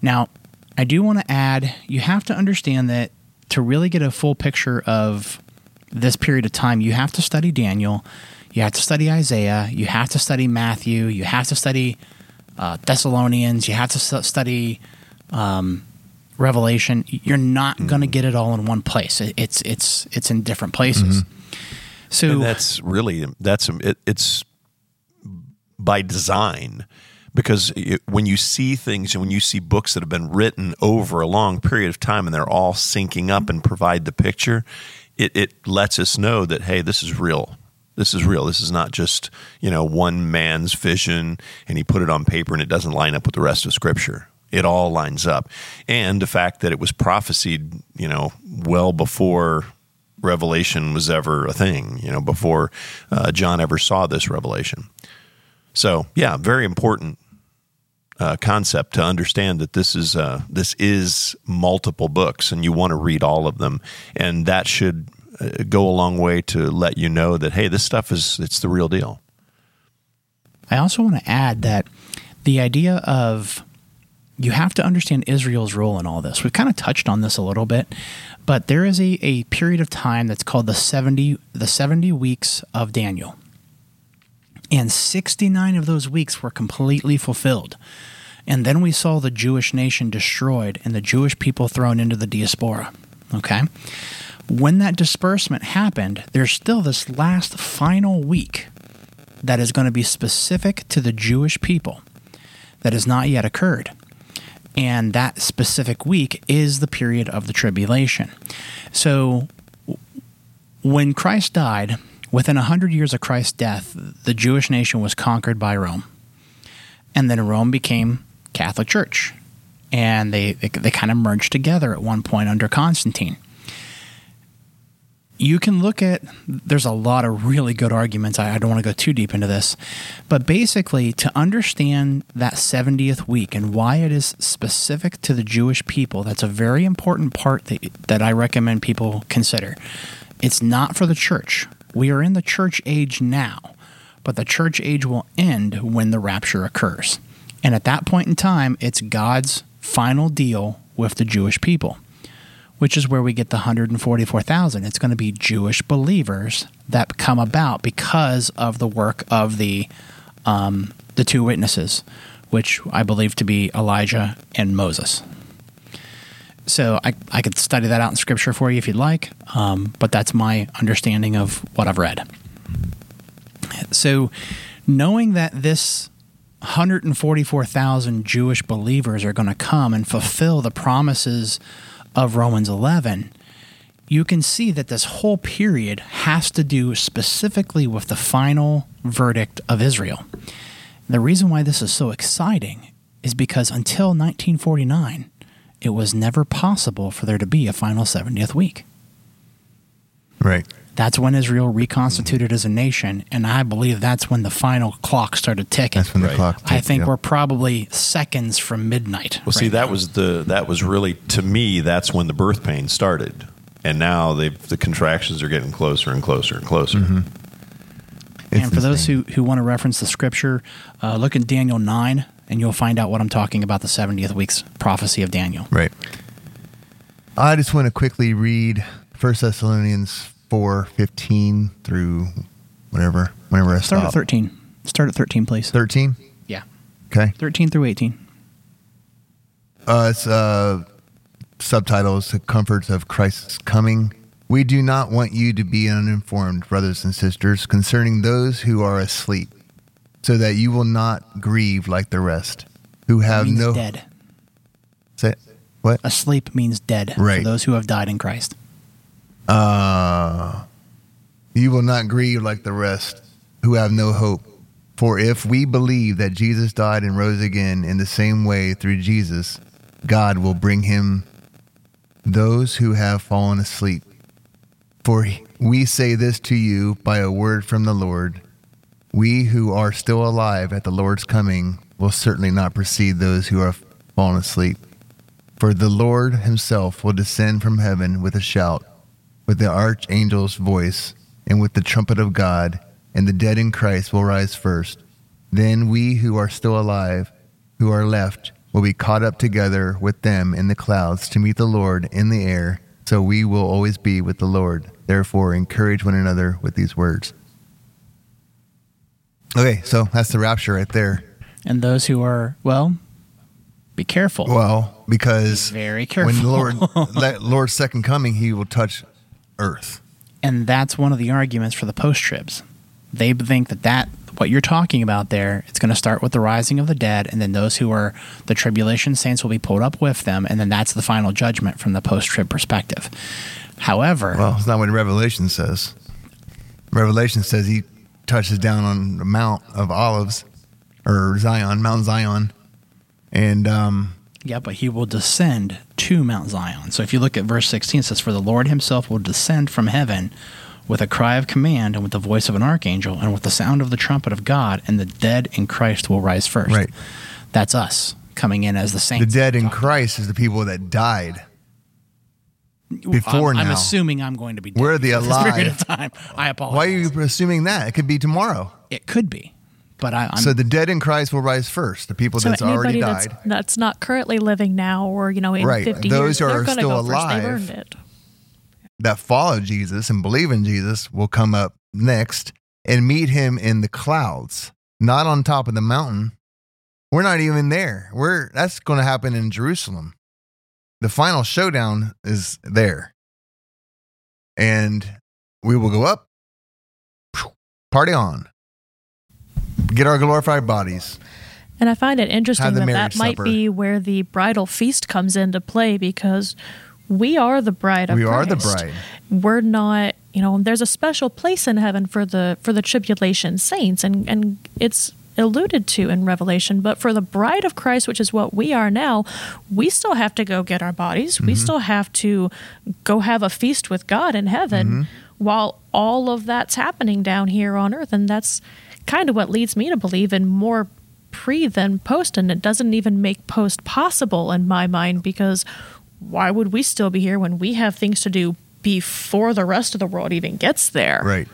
Speaker 2: Now, I do want to add you have to understand that to really get a full picture of this period of time, you have to study Daniel, you have to study Isaiah, you have to study Matthew, you have to study uh, Thessalonians, you have to stu- study um, Revelation. You're not going to get it all in one place. It- It's it's it's in different places. So
Speaker 3: and that's really that's it, it's by design because it, when you see things and when you see books that have been written over a long period of time and they're all syncing up and provide the picture it, it lets us know that hey this is real. This is real. This is not just you know one man's vision and he put it on paper and it doesn't line up with the rest of scripture. It all lines up. And the fact that it was prophesied you know well before revelation was ever a thing, you know, before uh, John ever saw this revelation. So, yeah, very important uh, concept to understand that this is uh, this is multiple books, and you want to read all of them, and that should uh, go a long way to let you know that hey, this stuff is it's the real deal.
Speaker 2: I also want to add that the idea of you have to understand Israel's role in all this. We've kind of touched on this a little bit, but there is a, a period of time that's called the 70 the 70 weeks of Daniel. And 69 of those weeks were completely fulfilled. And then we saw the Jewish nation destroyed and the Jewish people thrown into the diaspora. Okay? When that disbursement happened, there's still this last final week that is going to be specific to the Jewish people that has not yet occurred. And that specific week is the period of the tribulation. So when Christ died, within 100 years of Christ's death, the Jewish nation was conquered by Rome. And then Rome became Catholic Church. And they, they, they kind of merged together at one point under Constantine. You can look at there's a lot of really good arguments. I, I, don't want to go too deep into this. But basically to understand that 70th week and why it is specific to the jewish people that's a very important part that, that i recommend people consider. It's not for the church. We are in the church age now but the church age will end when the rapture occurs and at that point in time it's god's final deal with the jewish people which is where we get the 144,000. It's going to be Jewish believers that come about because of the work of the um, the two witnesses, which I believe to be Elijah and Moses. So I, I could study that out in scripture for you if you'd like, um, but that's my understanding of what I've read. So knowing that this 144,000 Jewish believers are going to come and fulfill the promises of Romans 11, you can see that this whole period has to do specifically with the final verdict of Israel. The reason why this is so exciting is because until 1949, it was never possible for there to be a final 70th week.
Speaker 1: Right.
Speaker 2: That's when Israel reconstituted as a nation, and I believe that's when the final clock started ticking.
Speaker 1: That's when the
Speaker 3: Right.
Speaker 1: clock.
Speaker 2: I think
Speaker 1: yep.
Speaker 2: we're probably seconds from midnight.
Speaker 3: Well, see, that
Speaker 2: now.
Speaker 3: was the that was really to me that's when the birth pain started, and now they the contractions are getting closer and closer and closer.
Speaker 1: It's
Speaker 2: and for those who, who want to reference the scripture, uh, look at Daniel 9, and you'll find out what I'm talking about the 70th week's prophecy of Daniel.
Speaker 1: Right. I just want to quickly read First Thessalonians four fifteen through whatever, whenever I
Speaker 2: Start
Speaker 1: stop.
Speaker 2: at 13. Start at 13, please.
Speaker 1: 13?
Speaker 2: Yeah.
Speaker 1: Okay.
Speaker 2: 13 through 18.
Speaker 1: Uh, it's uh, subtitles, The Comforts of Christ's Coming. We do not want you to be uninformed, brothers and sisters, concerning those who are asleep, so that you will not grieve like the rest, who have
Speaker 2: means
Speaker 1: no.
Speaker 2: dead.
Speaker 1: Say, what?
Speaker 2: Asleep means dead for
Speaker 1: Right.
Speaker 2: those who have died in Christ.
Speaker 1: Uh, you will not grieve like the rest who have no hope. For if we believe that Jesus died and rose again in the same way through Jesus, God will bring him those who have fallen asleep. For we say this to you by a word from the Lord. We who are still alive at the Lord's coming will certainly not precede those who have fallen asleep. For the Lord himself will descend from heaven with a shout with the archangel's voice and with the trumpet of God, and the dead in Christ will rise first. Then we who are still alive, who are left, will be caught up together with them in the clouds to meet the Lord in the air. So we will always be with the Lord. Therefore, encourage one another with these words. Okay, so that's the rapture right there.
Speaker 2: And those who are, well, be careful.
Speaker 1: Well, because
Speaker 2: Very careful.
Speaker 1: when the Lord, Lord's second coming, He will touch earth.
Speaker 2: And that's one of the arguments for the post tribs. They think that that what you're talking about there, it's going to start with the rising of the dead, and then those who are the tribulation saints will be pulled up with them, and then that's the final judgment from the post trib perspective. However,
Speaker 1: Well, it's not what Revelation says. Revelation says he touches down on the Mount of Olives or Zion, Mount Zion, and um,
Speaker 2: yeah, but he will descend to Mount Zion. So if you look at verse 16, it says, For the Lord himself will descend from heaven with a cry of command and with the voice of an archangel and with the sound of the trumpet of God, and the dead in Christ will rise first.
Speaker 1: Right.
Speaker 2: That's us coming in as the saints.
Speaker 1: The dead in Christ is the people that died. before
Speaker 2: I'm, I'm assuming I'm going to be dead
Speaker 1: We're the
Speaker 2: period
Speaker 1: alive.
Speaker 2: of time. I apologize.
Speaker 1: Why are you assuming that? It could be tomorrow.
Speaker 2: It could be, but I, I'm
Speaker 1: so the dead in Christ will rise first. The people
Speaker 4: So
Speaker 1: that's already died.
Speaker 4: that's not currently living now, or you know, in
Speaker 1: Right.
Speaker 4: 50
Speaker 1: Those
Speaker 4: years,
Speaker 1: who
Speaker 4: they're going to
Speaker 1: still
Speaker 4: go first.
Speaker 1: Alive.
Speaker 4: earned it.
Speaker 1: that follow Jesus and believe in Jesus will come up next and meet him in the clouds, not on top of the mountain. We're not even there. We're that's going to happen in Jerusalem. The final showdown is there. And we will go up, party on, get our glorified bodies.
Speaker 4: And I find it interesting that that might
Speaker 1: supper.
Speaker 4: be where the bridal feast comes into play because we are the bride of
Speaker 1: we are the bride.
Speaker 4: We're not, you know, there's a special place in heaven for the for the tribulation saints and and it's alluded to in Revelation, but for the bride of Christ, which is what we are now, we still have to go get our bodies. We
Speaker 1: Mm-hmm.
Speaker 4: still have to go have a feast with God in heaven
Speaker 1: Mm-hmm.
Speaker 4: while all of that's happening down here on earth and that's kind of what leads me to believe in more pre than post and it doesn't even make post possible in my mind because why would we still be here when we have things to do before the rest of the world even gets there
Speaker 1: Right.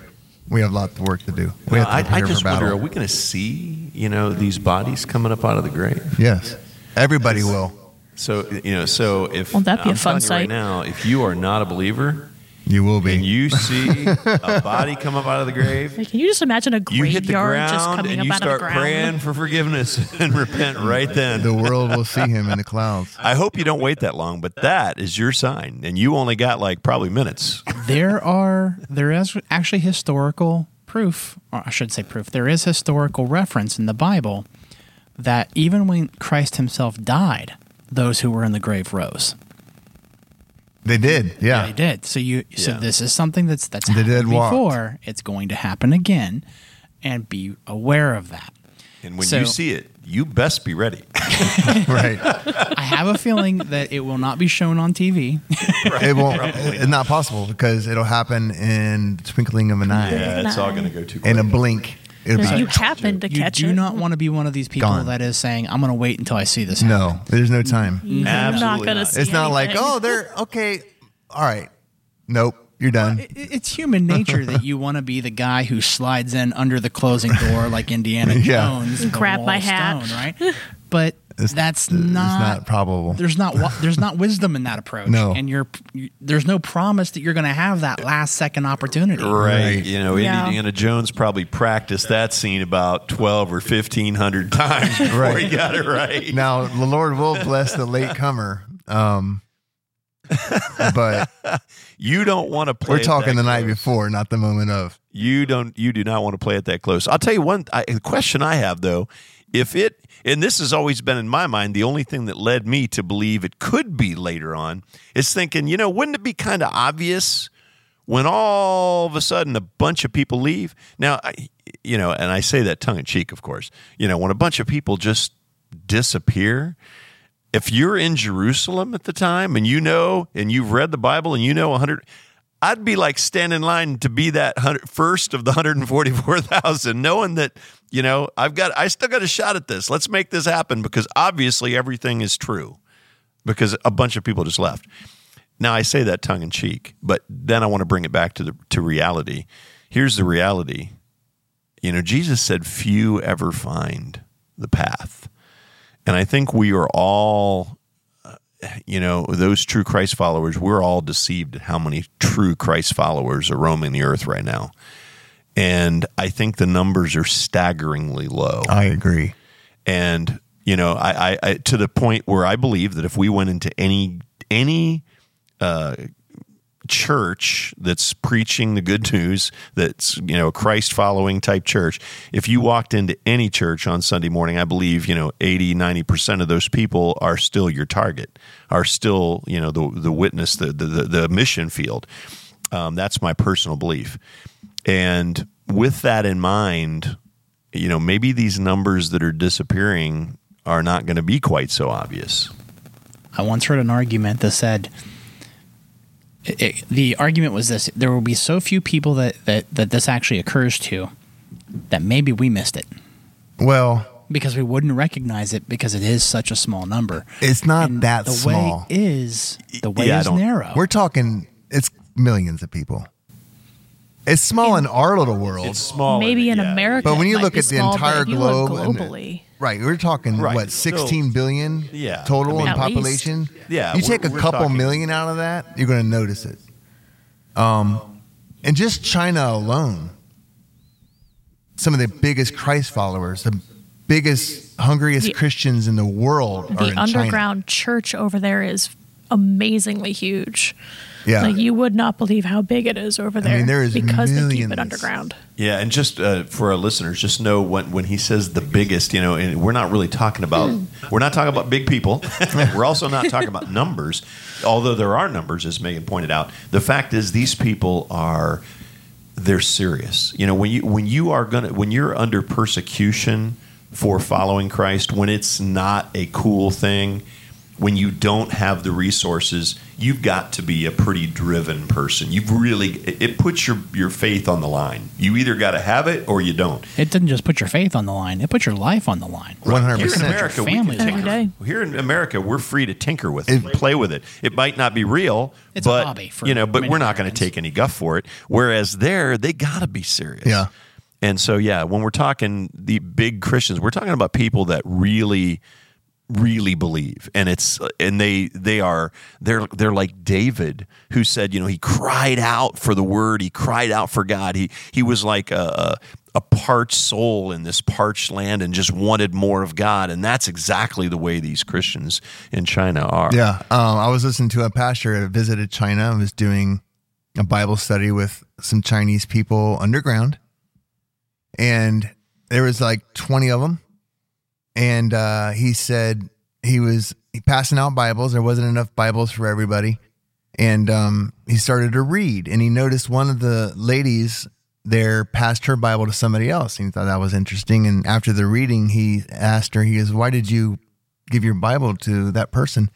Speaker 1: We have a lot of work to do. We
Speaker 3: Well,
Speaker 1: have
Speaker 3: I,
Speaker 1: to
Speaker 3: I
Speaker 1: prepare
Speaker 3: just
Speaker 1: for
Speaker 3: wonder, are we going to see, you know, these bodies coming up out of the grave?
Speaker 1: yes. Everybody will.
Speaker 3: So, you know, so if
Speaker 4: Won't that be a
Speaker 3: I'm
Speaker 4: fun
Speaker 3: telling you
Speaker 4: sight?
Speaker 3: right now, if you are not a believer
Speaker 1: You will be.
Speaker 3: and you see a body come up out of the grave,
Speaker 4: Like, can you just imagine a
Speaker 3: you hit the
Speaker 4: graveyard just
Speaker 3: ground
Speaker 4: coming
Speaker 3: and
Speaker 4: up
Speaker 3: you
Speaker 4: out of
Speaker 3: start
Speaker 4: the ground?
Speaker 3: praying for forgiveness and repent right then.
Speaker 1: the world will see him in the clouds.
Speaker 3: I hope you don't wait that long, but that is your sign, and you only got like probably minutes.
Speaker 2: there are there is actually historical proof or i should say proof there is historical reference in the bible that even when christ himself died those who were in the grave rose
Speaker 1: They did. Yeah.
Speaker 2: they did so you so
Speaker 3: Yeah.
Speaker 2: this is something that's that's
Speaker 1: The
Speaker 2: happened
Speaker 1: dead walked.
Speaker 2: before it's going to happen again and be aware of that
Speaker 3: And when
Speaker 2: So-
Speaker 3: you see it, you best be ready.
Speaker 1: right.
Speaker 2: i have a feeling that it will not be shown on tv
Speaker 1: It won't. It's not possible because it'll happen in the twinkling of an eye,
Speaker 3: Yeah, it's all going to go too quick.
Speaker 1: in a blink. It'll be
Speaker 4: you happen to catch them.
Speaker 2: you
Speaker 4: catch
Speaker 2: do
Speaker 4: it.
Speaker 2: not want to be one of these people
Speaker 1: Gone.
Speaker 2: that is saying i'm going to wait until i see this happen.
Speaker 1: no. There's no time.
Speaker 4: You're not
Speaker 3: Absolutely
Speaker 4: going to
Speaker 3: not.
Speaker 4: see
Speaker 1: It's not like
Speaker 4: anything.
Speaker 1: oh they're okay. All right. Nope. You're done.
Speaker 2: It- It's human nature that you want to be the guy who slides in under the closing door like Indiana
Speaker 1: Yeah.
Speaker 2: Jones. and
Speaker 4: Grab my hat.
Speaker 2: stone, right? But
Speaker 1: It's-
Speaker 2: that's
Speaker 1: it's
Speaker 2: not,
Speaker 1: not probable.
Speaker 2: There's not there's not wisdom in that approach.
Speaker 1: No.
Speaker 2: and you're you, there's no promise that you're going to have that last second opportunity.
Speaker 3: Right.
Speaker 1: Right.
Speaker 3: You know,
Speaker 4: Yeah.
Speaker 3: Indiana Jones probably practiced that scene about 12 or 1500 times before
Speaker 1: Right.
Speaker 3: he got it right.
Speaker 1: Now the Lord will bless the late comer. Um, but
Speaker 3: You don't want to play
Speaker 1: we're talking
Speaker 3: that
Speaker 1: the night before, not the moment of.
Speaker 3: You don't you do not want to play it that close. I'll tell you one I, the question I have though, if it and this has always been in my mind the only thing that led me to believe it could be later on is thinking, you know, wouldn't it be kind of obvious when all of a sudden a bunch of people leave? Now, I, you know, and I say that tongue in cheek, of course. You know, when a bunch of people just disappear, if you're in Jerusalem at the time and you know and you've read the Bible and you know 100 I'd be like standing in line to be that first of the 144,000 knowing that you know I've got I still got a shot at this. Let's make this happen because obviously everything is true because a bunch of people just left. Now I say that tongue in cheek, but then I want to bring it back to the to reality. Here's the reality. You know, Jesus said few ever find the path. And I think we are all, you know, those true Christ followers, we're all deceived at how many true Christ followers are roaming the earth right now. And I think the numbers are staggeringly low.
Speaker 1: I agree.
Speaker 3: And, you know, I, I, I to the point where I believe that if we went into any, any, uh, church that's preaching the good news that's you know a christ following type church if you walked into any church on sunday morning i believe you know 80 90% of those people are still your target are still you know the the witness the the, the, the mission field. Um, that's my personal belief. And with that in mind you know maybe these numbers that are disappearing are not going to be quite so obvious.
Speaker 2: I once heard an argument that said it, it, the argument was this: there will be so few people that, that that this actually occurs to that maybe we missed it
Speaker 1: Well,
Speaker 2: because we wouldn't recognize it because it is such a small number.
Speaker 1: it's not
Speaker 2: And
Speaker 1: that
Speaker 2: the
Speaker 1: small.
Speaker 2: way is the way
Speaker 3: Yeah,
Speaker 2: is narrow.
Speaker 1: We're talking it's millions of people. It's small in our little world.
Speaker 3: It's small.
Speaker 4: Maybe in
Speaker 3: yeah.
Speaker 4: America,
Speaker 1: But when you look at the
Speaker 4: small,
Speaker 1: entire
Speaker 4: if you
Speaker 1: globe and-
Speaker 4: globally,
Speaker 1: Right, we're talking
Speaker 3: Right.
Speaker 1: what
Speaker 3: So-
Speaker 1: sixteen billion
Speaker 3: Yeah,
Speaker 1: total
Speaker 3: I mean-
Speaker 1: in
Speaker 4: At least.
Speaker 1: population.
Speaker 3: Yeah,
Speaker 1: you
Speaker 3: we're-
Speaker 1: take a
Speaker 3: we're
Speaker 1: couple
Speaker 3: talking-
Speaker 1: million out of that, you're going to notice it. Um, and just China alone, some of the biggest Christ followers, the biggest, hungriest
Speaker 4: The-
Speaker 1: Christians in the world are
Speaker 4: the
Speaker 1: in China.
Speaker 4: underground church over there is amazingly huge.
Speaker 1: Yeah,
Speaker 4: Like you would not believe how big it is over there.
Speaker 1: I mean, there is
Speaker 4: because they keep it underground.
Speaker 3: Yeah, and just uh, for our listeners, just know when when he says the biggest, you know, and we're not really talking about we're not talking about big people. we're also not talking about numbers, although there are numbers, as Megan pointed out. The fact is, these people are they're serious. You know, when you when you are gonna when you're under persecution for following Christ, when it's not a cool thing, when you don't have the resources, you've got to be a pretty driven person. You've really it it puts your your faith on the line. You either got to have it or you don't.
Speaker 2: it doesn't just put your faith on the line; it puts your life on the line.
Speaker 1: one hundred percent.
Speaker 3: Here in
Speaker 1: percent.
Speaker 3: America, we can tinker.
Speaker 4: Day.
Speaker 3: Here in America, we're free to tinker with it,
Speaker 1: It-
Speaker 3: play with it. It might not be real,
Speaker 2: It's a
Speaker 3: but
Speaker 2: hobby for
Speaker 3: you know, but we're not going to take any guff for it. Whereas there, they got to be serious.
Speaker 1: Yeah.
Speaker 3: And so, yeah, when we're talking the big Christians, we're talking about people that really, really believe, and it's and they they are they're they're like David, who said, you know, he cried out for the word, he cried out for God. He he was like a, a, parched soul in this parched land, and just wanted more of God, and that's exactly the way these Christians in China are.
Speaker 1: Yeah, um, I was listening to a pastor that visited China and was doing a Bible study with some Chinese people underground, and there was like twenty of them, and uh, he said he was passing out Bibles. There wasn't enough Bibles for everybody, and um, he started to read, and he noticed one of the ladies there passed her Bible to somebody else, and he thought that was interesting. And after the reading, he asked her, he goes, "Why did you give your Bible to that person?"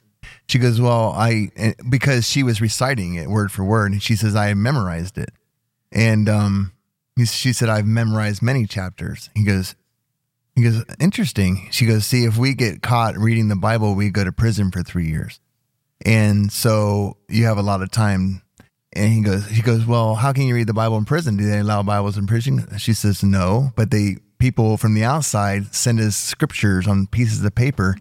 Speaker 1: She goes, "Well, I because she was reciting it word for word, and she says I memorized it." And um, he, she said, "I've memorized many chapters." He goes, "He goes, interesting." She goes, "See, if we get caught reading the Bible, we go to prison for three years, and so you have a lot of time." And he goes, he goes, "Well, how can you read the Bible in prison? Do they allow Bibles in prison?" She says, "No, but they people from the outside send us scriptures on pieces of paper."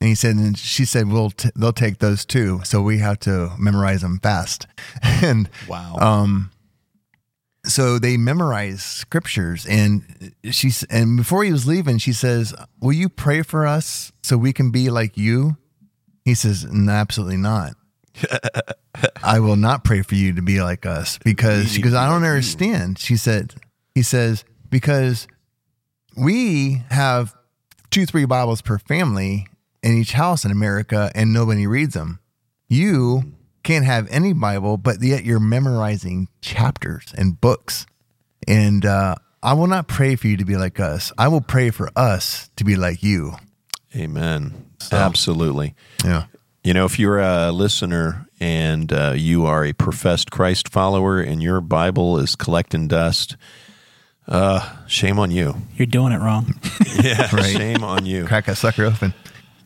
Speaker 1: And he said, and she said, "We'll t- they'll take those too, so we have to memorize them fast." and
Speaker 3: Wow.
Speaker 1: um, so they memorize scriptures, and she's and before he was leaving, she says, "Will you pray for us so we can be like you?" He says, "No, absolutely not. I will not pray for you to be like us because goes, I don't understand. She said, he says, because we have two, three Bibles per family in each house in America and nobody reads them. You can't have any Bible, but yet you're memorizing chapters and books. And uh, I will not pray for you to be like us. I will pray for us to be like you.
Speaker 3: Amen. Absolutely.
Speaker 1: Yeah.
Speaker 3: You know, if you're a listener and uh, you are a professed Christ follower and your Bible is collecting dust, uh, shame on you.
Speaker 2: You're doing it wrong.
Speaker 3: Yeah,
Speaker 1: Right.
Speaker 3: shame on you.
Speaker 1: Crack that sucker open.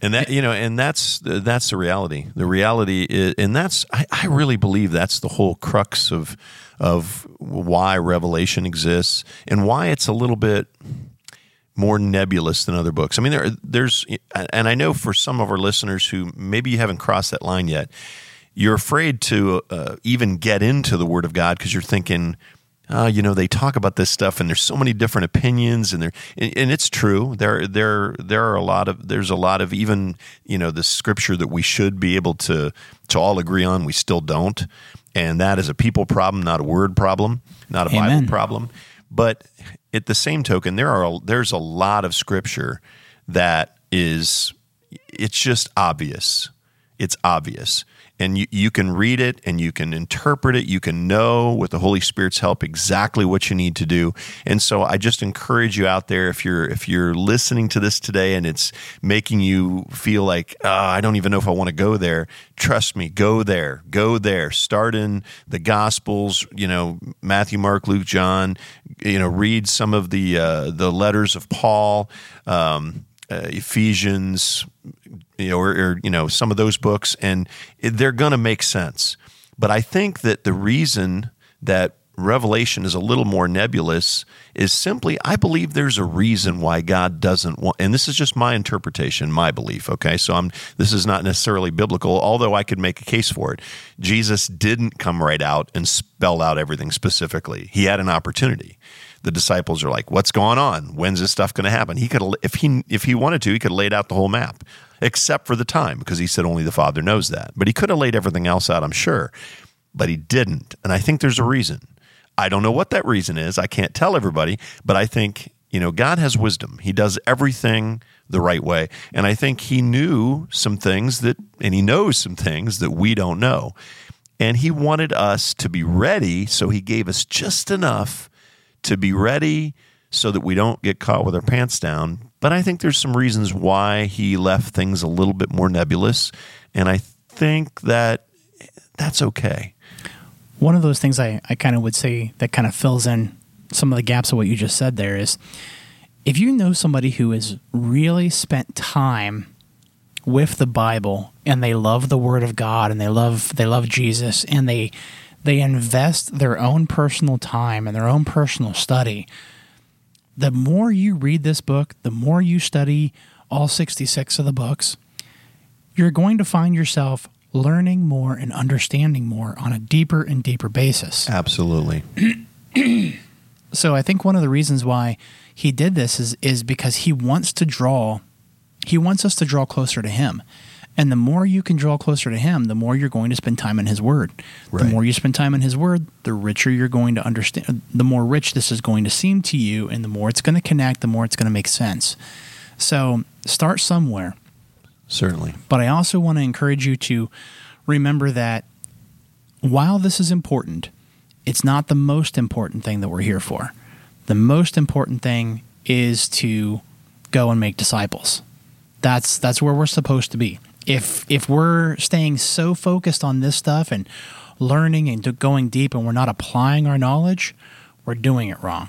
Speaker 3: And that you know, and that's that's the reality. The reality is, and that's I, I really believe that's the whole crux of of why Revelation exists and why it's a little bit more nebulous than other books. I mean, there there's, and I know for some of our listeners who maybe you haven't crossed that line yet, you're afraid to uh, even get into the Word of God because you're thinking, uh, you know, they talk about this stuff and there's so many different opinions and there, and, and it's true. There, there, there are a lot of, there's a lot of even, you know, the scripture that we should be able to, to all agree on. We still don't. And that is a people problem, not a word problem, not a
Speaker 2: Amen.
Speaker 3: Bible problem. But at the same token, there are there's a lot of scripture that is it's just obvious. It's obvious, and you, you can read it and you can interpret it. You can know with the Holy Spirit's help exactly what you need to do. And so I just encourage you out there if you're if you're listening to this today and it's making you feel like oh, I don't even know if I want to go there. Trust me, go there, go there. Start in the Gospels. You know Matthew, Mark, Luke, John. You know read some of the uh, the letters of Paul. Um, uh, Ephesians, you know, or, or, you know some of those books, and they're going to make sense. But I think that the reason that Revelation is a little more nebulous is simply I believe there's a reason why God doesn't want and this is just my interpretation, my belief, okay? So I'm this is not necessarily biblical, although I could make a case for it. Jesus didn't come right out and spell out everything specifically. He had an opportunity the disciples are like, "What's going on? When's this stuff going to happen?" He could, if he if he wanted to, he could have laid out the whole map, except for the time, because he said only the Father knows that. But he could have laid everything else out, I'm sure, but he didn't, and I think there's a reason. I don't know what that reason is. I can't tell everybody, but I think you know God has wisdom. He does everything the right way, and I think He knew some things that, and He knows some things that we don't know. And he wanted us to be ready, so he gave us just enough to be ready so that we don't get caught with our pants down. But I think there's some reasons why he left things a little bit more nebulous. And I think that that's okay.
Speaker 2: One of those things I, I kind of would say that kind of fills in some of the gaps of what you just said there is if you know somebody who has really spent time with the Bible and they love the Word of God and they love they love Jesus and they they invest their own personal time and their own personal study. The more you read this book, the more you study all 66 of the books, you're going to find yourself learning more and understanding more on a deeper and deeper basis.
Speaker 3: Absolutely.
Speaker 2: so I think one of the reasons why he did this is is because he wants to draw he wants us to draw closer to him. And the more you can draw closer to Him, the more you're going to spend time in His Word. Right. The more you spend time in His Word, the richer you're going to understand, the more rich this is going to seem to you, and the more it's going to connect, the more it's going to make sense. So start somewhere.
Speaker 3: Certainly.
Speaker 2: But I also want to encourage you to remember that while this is important, it's not the most important thing that we're here for. The most important thing is to go and make disciples. That's that's where we're supposed to be if if we're staying so focused on this stuff and learning and going deep and we're not applying our knowledge, we're doing it wrong.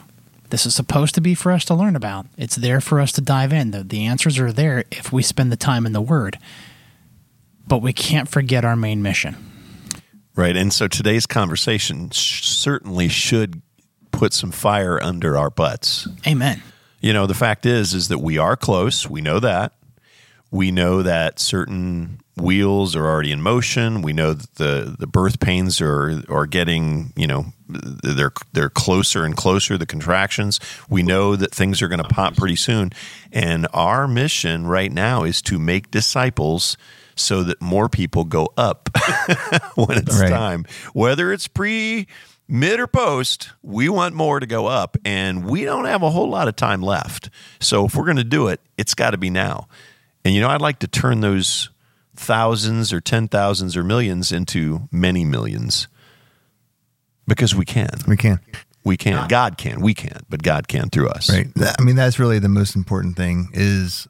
Speaker 2: This is supposed to be for us to learn about. It's there for us to dive in. The, the answers are there if we spend the time in the Word. But we can't forget our main mission.
Speaker 3: Right. And so today's conversation sh- certainly should put some fire under our butts.
Speaker 2: Amen.
Speaker 3: You know, the fact is is that we are close. We know that. We know that certain wheels are already in motion. We know that the, the birth pains are are getting, you know, they're they're closer and closer. The contractions. We know that things are going to pop pretty soon, and our mission right now is to make disciples so that more people go up when it's right. time. Whether it's pre, mid, or post, we want more to go up, and we don't have a whole lot of time left. So if we're going to do it, it's got to be now. And you know, I'd like to turn those thousands or ten thousands or millions into many millions because we can.
Speaker 1: We can.
Speaker 3: We can. God can. We can't, but God can through us.
Speaker 1: Right. I mean, that's really the most important thing is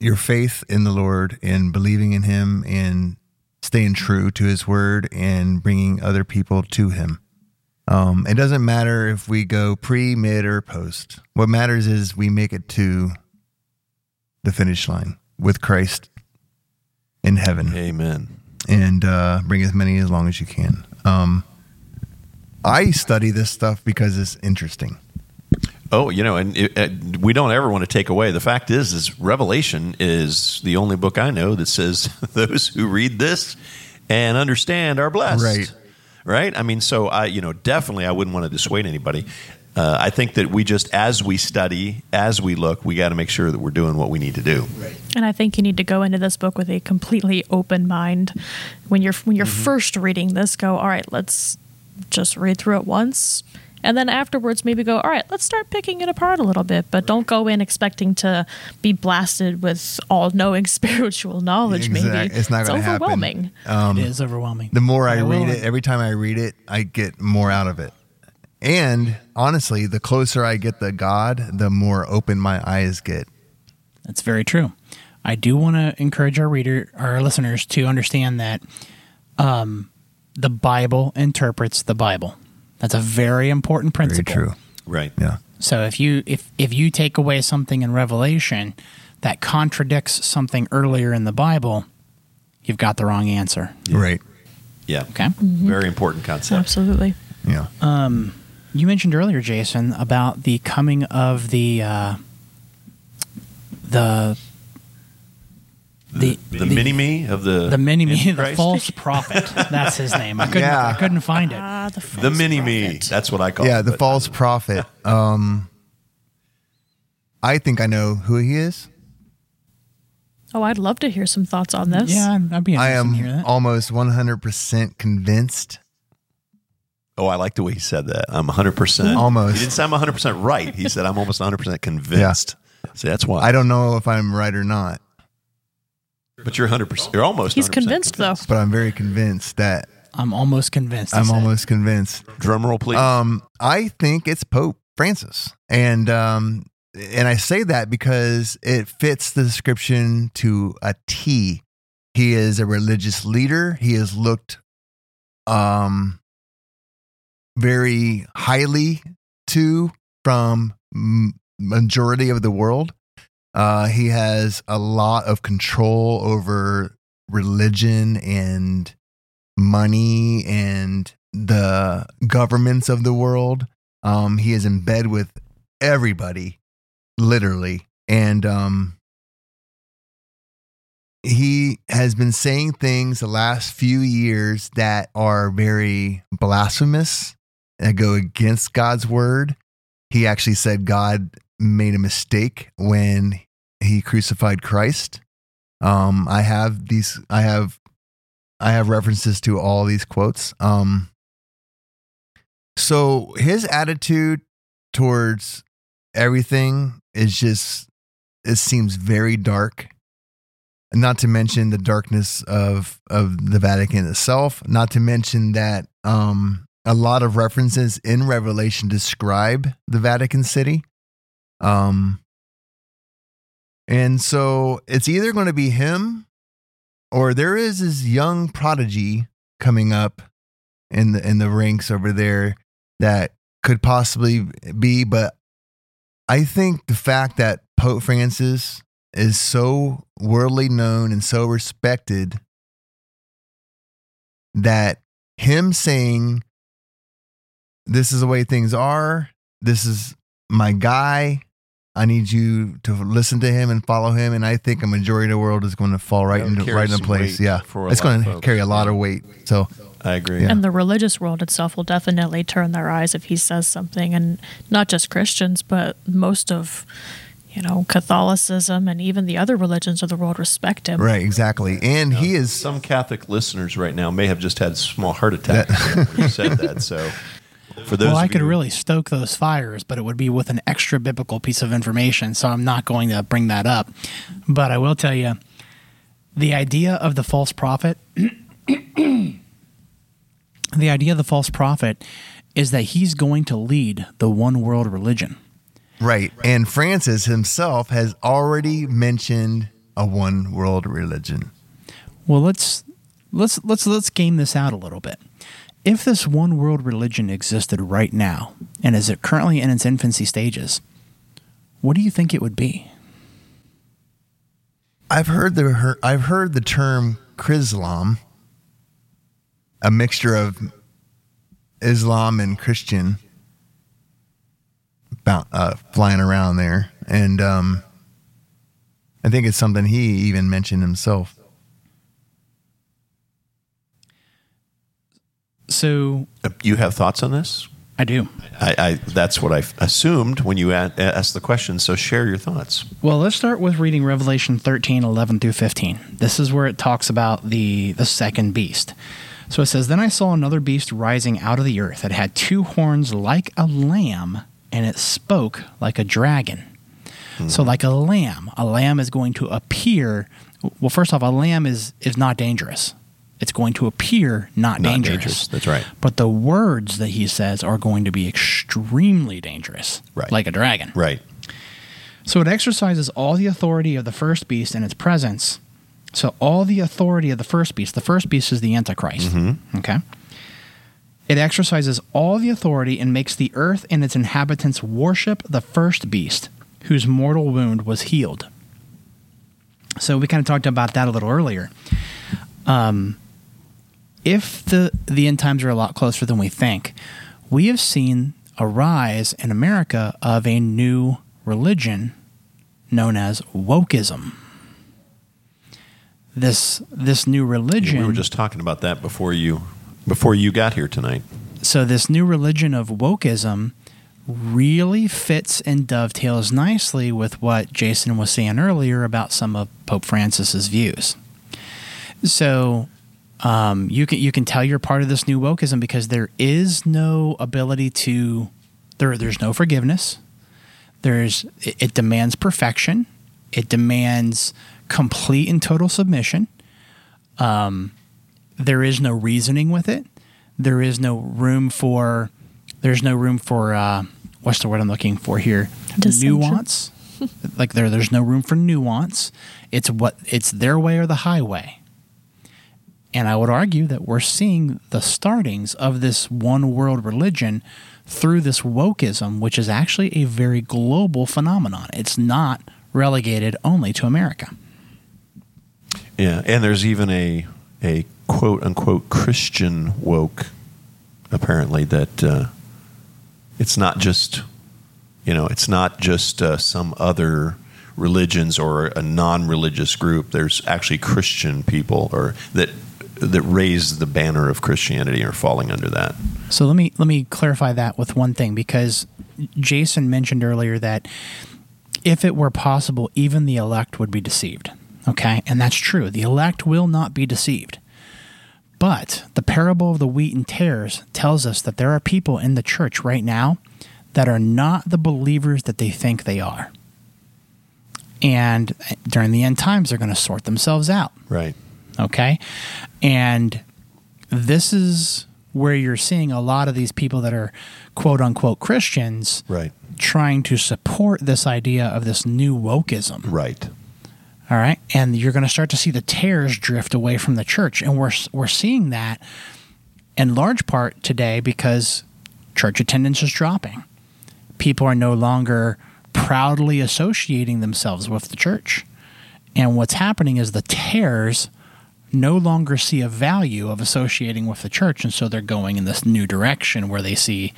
Speaker 1: your faith in the Lord and believing in Him and staying true to His word and bringing other people to Him. Um, it doesn't matter if we go pre, mid, or post. What matters is we make it to the finish line with Christ in heaven.
Speaker 3: Amen.
Speaker 1: And uh, bring as many as long as you can. Um, I study this stuff because it's interesting.
Speaker 3: Oh, you know, and it, it, we don't ever want to take away. The fact is, is Revelation is the only book I know that says those who read this and understand are blessed.
Speaker 1: Right.
Speaker 3: Right. I mean, so I, you know, definitely I wouldn't want to dissuade anybody uh, I think that we just, as we study, as we look, we got to make sure that we're doing what we need to do.
Speaker 4: Right. And I think you need to go into this book with a completely open mind. When you're when you're mm-hmm. first reading this, go, all right, let's just read through it once, and then afterwards maybe go, all right, let's start picking it apart a little bit, but don't go in expecting to be blasted with all knowing spiritual knowledge. Maybe
Speaker 1: it's not gonna happen.
Speaker 4: overwhelming.
Speaker 1: Um,
Speaker 2: it is overwhelming.
Speaker 1: the more I
Speaker 2: will-
Speaker 1: read it, every time I read it, I get more out of it. And honestly, the closer I get to God, the more open my eyes get.
Speaker 2: That's very true. I do want to encourage our reader, our listeners, to understand that um, the Bible interprets the Bible. That's a very important principle.
Speaker 1: Very true.
Speaker 3: Right.
Speaker 1: Yeah.
Speaker 2: So if you if if you take away something in Revelation that contradicts something earlier in the Bible, you've got the wrong answer.
Speaker 1: Right.
Speaker 3: Yeah.
Speaker 2: Okay.
Speaker 3: Very important concept.
Speaker 4: Absolutely.
Speaker 1: Yeah.
Speaker 2: You mentioned earlier, Jason, about the coming of the uh, the the
Speaker 3: The, mini me of the
Speaker 2: the mini me, the false prophet. That's his name. I couldn't
Speaker 1: Yeah.
Speaker 2: I couldn't find it.
Speaker 4: Ah, the,
Speaker 3: the mini me. That's what I call.
Speaker 1: yeah,
Speaker 3: it,
Speaker 1: the
Speaker 3: but-
Speaker 1: false prophet. Um, I think I know who he is.
Speaker 4: Oh, I'd love to hear some thoughts on this.
Speaker 2: Yeah, I'd- I'd be
Speaker 1: I
Speaker 2: interested to hear
Speaker 1: am
Speaker 2: that.
Speaker 1: almost 100% convinced.
Speaker 3: Oh, I like the way he said that. I'm 100. percent
Speaker 1: Almost.
Speaker 3: He didn't say I'm 100 percent right. He said I'm almost 100 percent convinced. See, that's why.
Speaker 1: I don't know if I'm right or not,
Speaker 3: but you're 100. percent You're almost.
Speaker 4: He's
Speaker 3: 100%
Speaker 4: convinced, though.
Speaker 1: but I'm very convinced that
Speaker 2: I'm almost convinced.
Speaker 1: I'm
Speaker 2: said.
Speaker 1: almost convinced.
Speaker 3: Drum roll, please.
Speaker 1: Um, I think it's Pope Francis, and um, and I say that because it fits the description to a T. He is a religious leader. He has looked, um, very highly to from majority of the world. Uh, he has a lot of control over religion and money and the governments of the world. Um, he is in bed with everybody, literally. And um, he has been saying things the last few years that are very blasphemous, that go against God's word. He actually said God made a mistake when he crucified Christ. Um, I have these, I have I have references to all these quotes. Um, so his attitude towards everything is just it seems very dark. Not to mention the darkness of of the Vatican itself. Not to mention that um, a lot of references in Revelation describe the Vatican City. Um, and so it's either going to be him or there is this young prodigy coming up in the in the ranks over there that could possibly be but i think the fact that pope francis is so worldly known and so respected that him saying this is the way things are this is my guy I need you to listen to him and follow him, and I think a majority of the world is going to fall right
Speaker 3: That would
Speaker 1: into right into place. Yeah, it's going to
Speaker 3: folks.
Speaker 1: carry a lot of weight. So
Speaker 3: I agree.
Speaker 1: Yeah.
Speaker 4: And the religious world itself will definitely turn their eyes if he says something, and not just Christians, but most of, you know, Catholicism and even the other religions of the world respect him.
Speaker 1: right, exactly, and he is
Speaker 3: Some Catholic listeners right now may have just had small heart attacks when you said that. So, for those,
Speaker 2: well, I could
Speaker 3: you-
Speaker 2: really stoke those fires, but it would be with an extra biblical piece of information, so I'm not going to bring that up. But I will tell you the idea of the false prophet, the idea of the false prophet is that he's going to lead the one world religion.
Speaker 1: right, and Francis himself has already mentioned a one world religion.
Speaker 2: Well, let's let's let's let's game this out a little bit. If this one world religion existed right now and is it currently in its infancy stages, what do you think it would be?
Speaker 1: I've heard the I've heard the term Chrislam, a mixture of Islam and Christian, about, uh, flying around there, and um, I think it's something he even mentioned himself.
Speaker 2: So uh,
Speaker 3: you have thoughts on this?
Speaker 2: I do.
Speaker 3: I, I that's what I assumed when you asked the question. So, share your thoughts.
Speaker 2: Well, let's start with reading Revelation 13, 11 through 15. This is where it talks about the, the second beast. So it says, Then I saw another beast rising out of the earth. It had two horns like a lamb, and it spoke like a dragon. So, mm-hmm. like a lamb, a lamb is going to appear. Well, first off, a lamb is, is not dangerous. It's going to appear not,
Speaker 3: Not
Speaker 2: dangerous.
Speaker 3: dangerous. That's right.
Speaker 2: But the words that he says are going to be extremely dangerous,
Speaker 3: Right.
Speaker 2: like a dragon.
Speaker 3: Right.
Speaker 2: So it exercises all the authority of the first beast in its presence. So all the authority of the first beast, the first beast is the Antichrist. Okay. It exercises all the authority and makes the earth and its inhabitants worship the first beast, whose mortal wound was healed. So we kind of talked about that a little earlier. Um, if the the end times are a lot closer than we think, we have seen a rise in America of a new religion known as wokeism. This this new religion
Speaker 3: We were just talking about that before you before you got here tonight.
Speaker 2: so this new religion of wokeism really fits and dovetails nicely with what Jason was saying earlier about some of Pope Francis's views. So um, you can you can tell you're part of this new wokeism because there is no ability to there there's no forgiveness. There's it, it demands perfection. It demands complete and total submission. Um, there is no reasoning with it. There is no room for there's no room for uh, what's the word I'm looking for here?
Speaker 4: Dissension.
Speaker 2: Nuance. like there there's no room for nuance. It's what it's their way or the highway. And I would argue that we're seeing the startings of this one world religion through this wokeism, which is actually a very global phenomenon. It's not relegated only to America.
Speaker 3: Yeah, and there's even a a quote unquote Christian woke apparently that uh, it's not just you know it's not just uh, some other religions or a non-religious group. There's actually Christian people or that that raise the banner of Christianity are falling under that.
Speaker 2: So let me let me clarify that with one thing because Jason mentioned earlier that if it were possible, even the elect would be deceived. Okay, and that's true. The elect will not be deceived. But the parable of the wheat and tares tells us that there are people in the church right now that are not the believers that they think they are. And during the end times, they're going to sort themselves out
Speaker 3: Right.
Speaker 2: Okay? And this is where you're seeing a lot of these people that are quote unquote christians
Speaker 3: Right.
Speaker 2: trying to support this idea of this new wokeism.
Speaker 3: Right.
Speaker 2: all right? And you're going to start to see the tares drift away from the church. And we're we're seeing that in large part today because church attendance is dropping. People are no longer proudly associating themselves with the church. And what's happening is the tares no longer see a value of associating with the church. And so they're going in this new direction where they see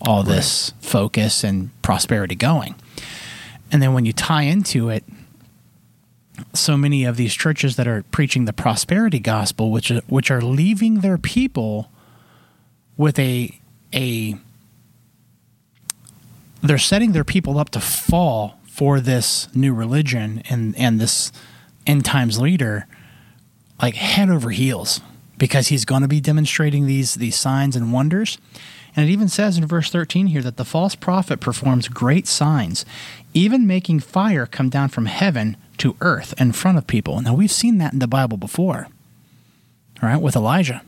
Speaker 2: all this focus and prosperity going. And then when you tie into it, so many of these churches that are preaching the prosperity gospel, which are, which are leaving their people with a a they're setting their people up to fall for this new religion and and this end times leader like head over heels because he's going to be demonstrating these these signs and wonders and it even says in verse 13 here that the false prophet performs great signs even making fire come down from heaven to earth in front of people now we've seen that in the bible before all right with elijah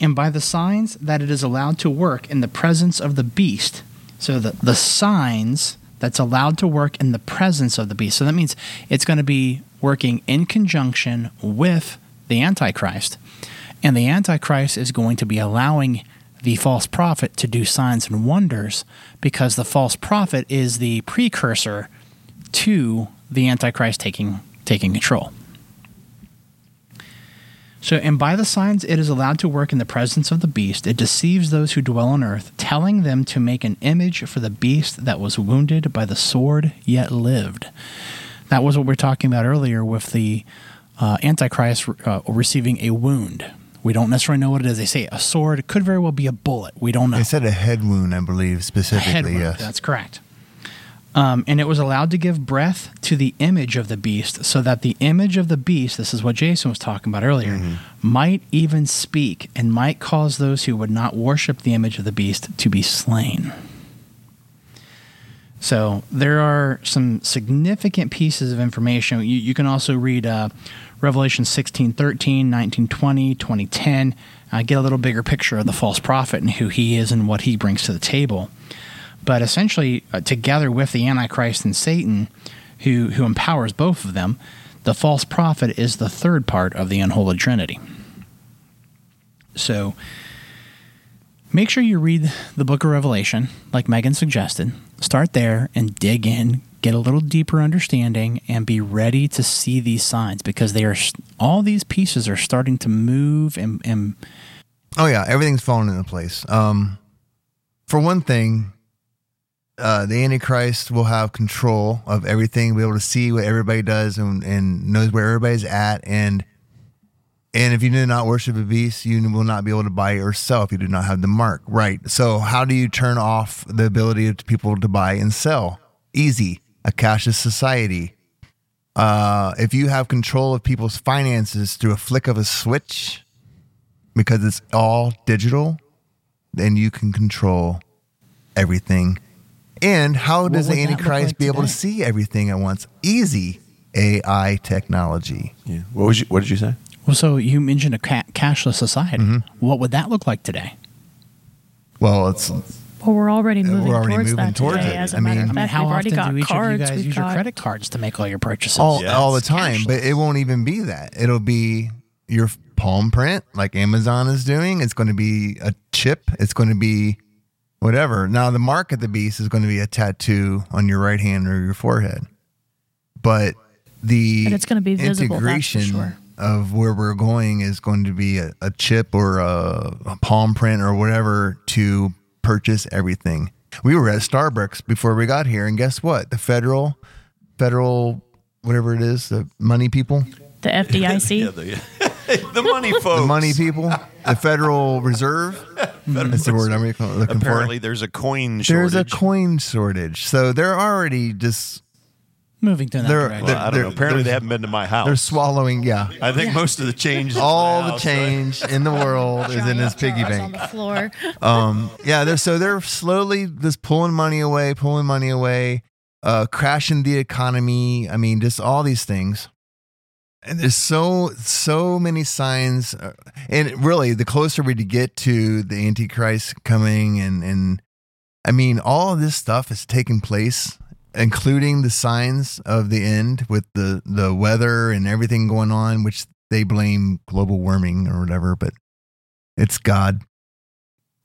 Speaker 2: and by the signs that it is allowed to work in the presence of the beast. So the, the signs that's allowed to work in the presence of the beast. So that means it's going to be working in conjunction with the Antichrist. And the Antichrist is going to be allowing the false prophet to do signs and wonders because the false prophet is the precursor to the Antichrist taking taking control. So, and by the signs it is allowed to work in the presence of the beast, it deceives those who dwell on earth, telling them to make an image for the beast that was wounded by the sword yet lived. That was what we are talking about earlier with the uh, Antichrist uh, receiving a wound. We don't necessarily know what it is. They say a sword. It could very well be a bullet. We don't know.
Speaker 1: They said a head wound, I believe,
Speaker 2: A
Speaker 1: specifically.
Speaker 2: head wound.
Speaker 1: yes.
Speaker 2: That's correct. Um, and it was allowed to give breath to the image of the beast, so that the image of the beast, this is what Jason was talking about earlier, might even speak and might cause those who would not worship the image of the beast to be slain. So there are some significant pieces of information. You, you can also read uh, Revelation 16, 13, 19, 20, 2010, uh, get a little bigger picture of the false prophet and who he is and what he brings to the table. But essentially, uh, together with the Antichrist and Satan, who, who empowers both of them, the false prophet is the third part of the unholy trinity. So make sure you read the book of Revelation, like Megan suggested. Start there and dig in, get a little deeper understanding, and be ready to see these signs because they are all these pieces are starting to move and, and
Speaker 1: Oh yeah, everything's falling into place. Um, for one thing, uh, the Antichrist will have control of everything, be able to see what everybody does and, and knows where everybody's at. And and if you do not worship a beast, you will not be able to buy or sell if you do not have the mark. Right. So how do you turn off the ability of people to buy and sell? Easy. A cashless society. Uh, if you have control of people's finances through a flick of a switch, because it's all digital, then you can control everything. And how does the Antichrist
Speaker 2: like
Speaker 1: be able to see everything at once? Easy AI technology.
Speaker 3: Yeah. What was you, What did you say?
Speaker 2: Well, so you mentioned a ca- cashless society.
Speaker 1: Mm-hmm.
Speaker 2: What would that look like today?
Speaker 1: Well, it's
Speaker 4: Well, we're already moving
Speaker 1: We're already
Speaker 4: towards
Speaker 1: moving
Speaker 4: that
Speaker 1: towards
Speaker 4: today.
Speaker 1: it.
Speaker 4: As a
Speaker 1: I
Speaker 4: matter
Speaker 1: mean-
Speaker 4: of
Speaker 2: I mean,
Speaker 4: fact,
Speaker 2: how
Speaker 4: we've already
Speaker 2: often
Speaker 4: got
Speaker 2: do each
Speaker 4: cards.
Speaker 2: of you guys
Speaker 4: we've
Speaker 2: use your credit cards to make all your purchases?
Speaker 1: all,
Speaker 3: Yeah,
Speaker 1: all the
Speaker 3: it's
Speaker 1: time, but it won't even be that. It'll be your palm print, like Amazon is doing. It's going to be a chip. It's going to be whatever. Now, the mark of the beast is going to be a tattoo on your right hand or your forehead, but the
Speaker 4: But it's gonna be visible, that's for
Speaker 1: integration
Speaker 4: sure.
Speaker 1: Of where we're going is going to be a, a chip or a, a palm print or whatever to purchase everything. We were at Starbucks before we got here, and guess what? The federal, federal, whatever it is, the money people,
Speaker 4: the FDIC.
Speaker 3: Yeah, the, the money folks.
Speaker 1: the money people, the Federal Reserve. That's the word I'm looking looking
Speaker 3: Apparently,
Speaker 1: for.
Speaker 3: there's a coin shortage.
Speaker 1: There's a coin shortage, so they're already just
Speaker 2: Moving to that
Speaker 1: They're-
Speaker 2: direction.
Speaker 3: Well, I don't know. Apparently, they haven't been to my house.
Speaker 1: they're swallowing. Yeah,
Speaker 3: I think most of the change. is
Speaker 1: all the
Speaker 3: house,
Speaker 1: change in the world is in this piggy
Speaker 4: Jars on
Speaker 1: bank.
Speaker 4: the floor.
Speaker 1: Um, yeah, they're so they're slowly just pulling money away, pulling money away, uh, crashing the economy. I mean, just all these things. And there's so so many signs, uh, and really, the closer we get to the Antichrist coming, and and I mean, all of this stuff is taking place, including the signs of the end with the the weather and everything going on, which they blame global warming or whatever, but it's God.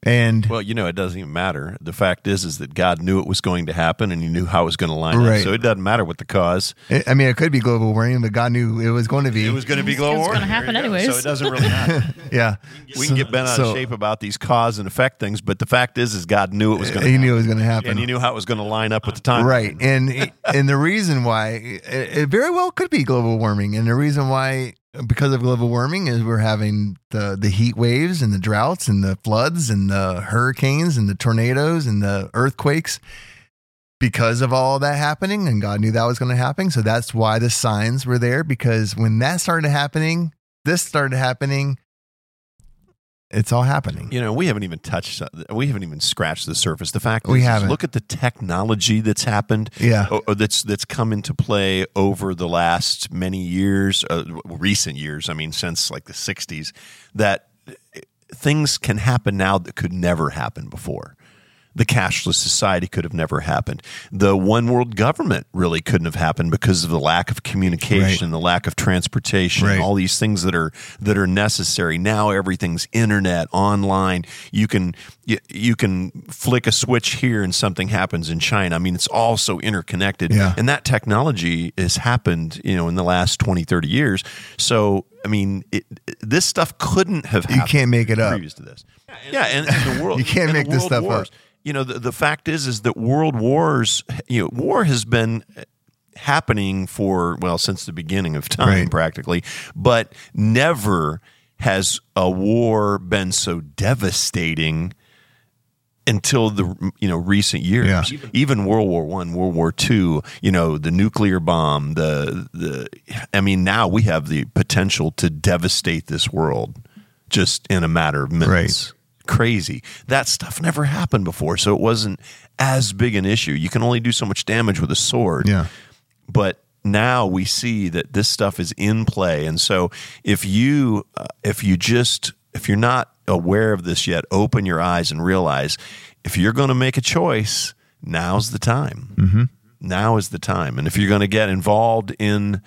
Speaker 1: And
Speaker 3: Well, you know, it doesn't even matter. The fact is, is that God knew it was going to happen, and He knew how it was going to line
Speaker 1: Right.
Speaker 3: up. So it doesn't matter what the cause.
Speaker 1: I I mean, it could be global warming, but God knew it was going to be.
Speaker 3: It was going to be
Speaker 4: It
Speaker 3: global
Speaker 4: was
Speaker 3: warming.
Speaker 4: gonna happen
Speaker 3: There go.
Speaker 4: anyways.
Speaker 3: So it doesn't really matter.
Speaker 1: yeah.
Speaker 3: we can get bent out of shape about these cause and effect things, but the fact is, is God knew it was going to.
Speaker 1: He knew it was going to happen.
Speaker 3: and He knew how it was going to line up with the time.
Speaker 1: right. And and the reason why it, it very well could be global warming, and the reason why because of global warming is we're having the the heat waves and the droughts and the floods and the hurricanes and the tornadoes and the earthquakes because of all that happening and God knew that was going to happen. So that's why the signs were there because when that started happening this started happening it's all happening
Speaker 3: You know, we haven't even touched. We haven't even scratched the surface. The fact
Speaker 1: We haven't.
Speaker 3: look at the technology that's happened.
Speaker 1: Yeah.
Speaker 3: o- o- that's that's come into play over the last many years, uh, recent years. I mean, since like the '60s, that uh, things can happen now that could never happen before. The cashless society could have never happened. The one world government really couldn't have happened because of the lack of communication, the lack of transportation,
Speaker 1: Right.
Speaker 3: all these things that are that are necessary. Now everything's internet, online. You can you, you can flick a switch here and something happens in China. I mean, it's all so interconnected.
Speaker 1: Yeah.
Speaker 3: And that technology has happened, you know, in the last 20, 30 years. So, I mean, it, this stuff couldn't have happened.
Speaker 1: You can't make it up.
Speaker 3: previous to this. Yeah, and, and the world
Speaker 1: You can't make this stuff
Speaker 3: wars.
Speaker 1: up.
Speaker 3: You know, the, the fact is, is that world wars, you know, war has been happening for well since the beginning of time,
Speaker 1: Right.
Speaker 3: practically, but never has a war been so devastating until the you know recent years.
Speaker 1: Yeah.
Speaker 3: Even World War One, World War Two, you know, the nuclear bomb, the the. I mean, now we have the potential to devastate this world just in a matter of minutes. Crazy. That stuff never happened before, so it wasn't as big an issue. You can only do so much damage with a sword.
Speaker 1: Yeah.
Speaker 3: But now we see that this stuff is in play, and so if you uh, if you just if you're not aware of this yet, open your eyes and realize if you're going to make a choice, now's the time. Mm-hmm. Now is the time, and if you're going to get involved in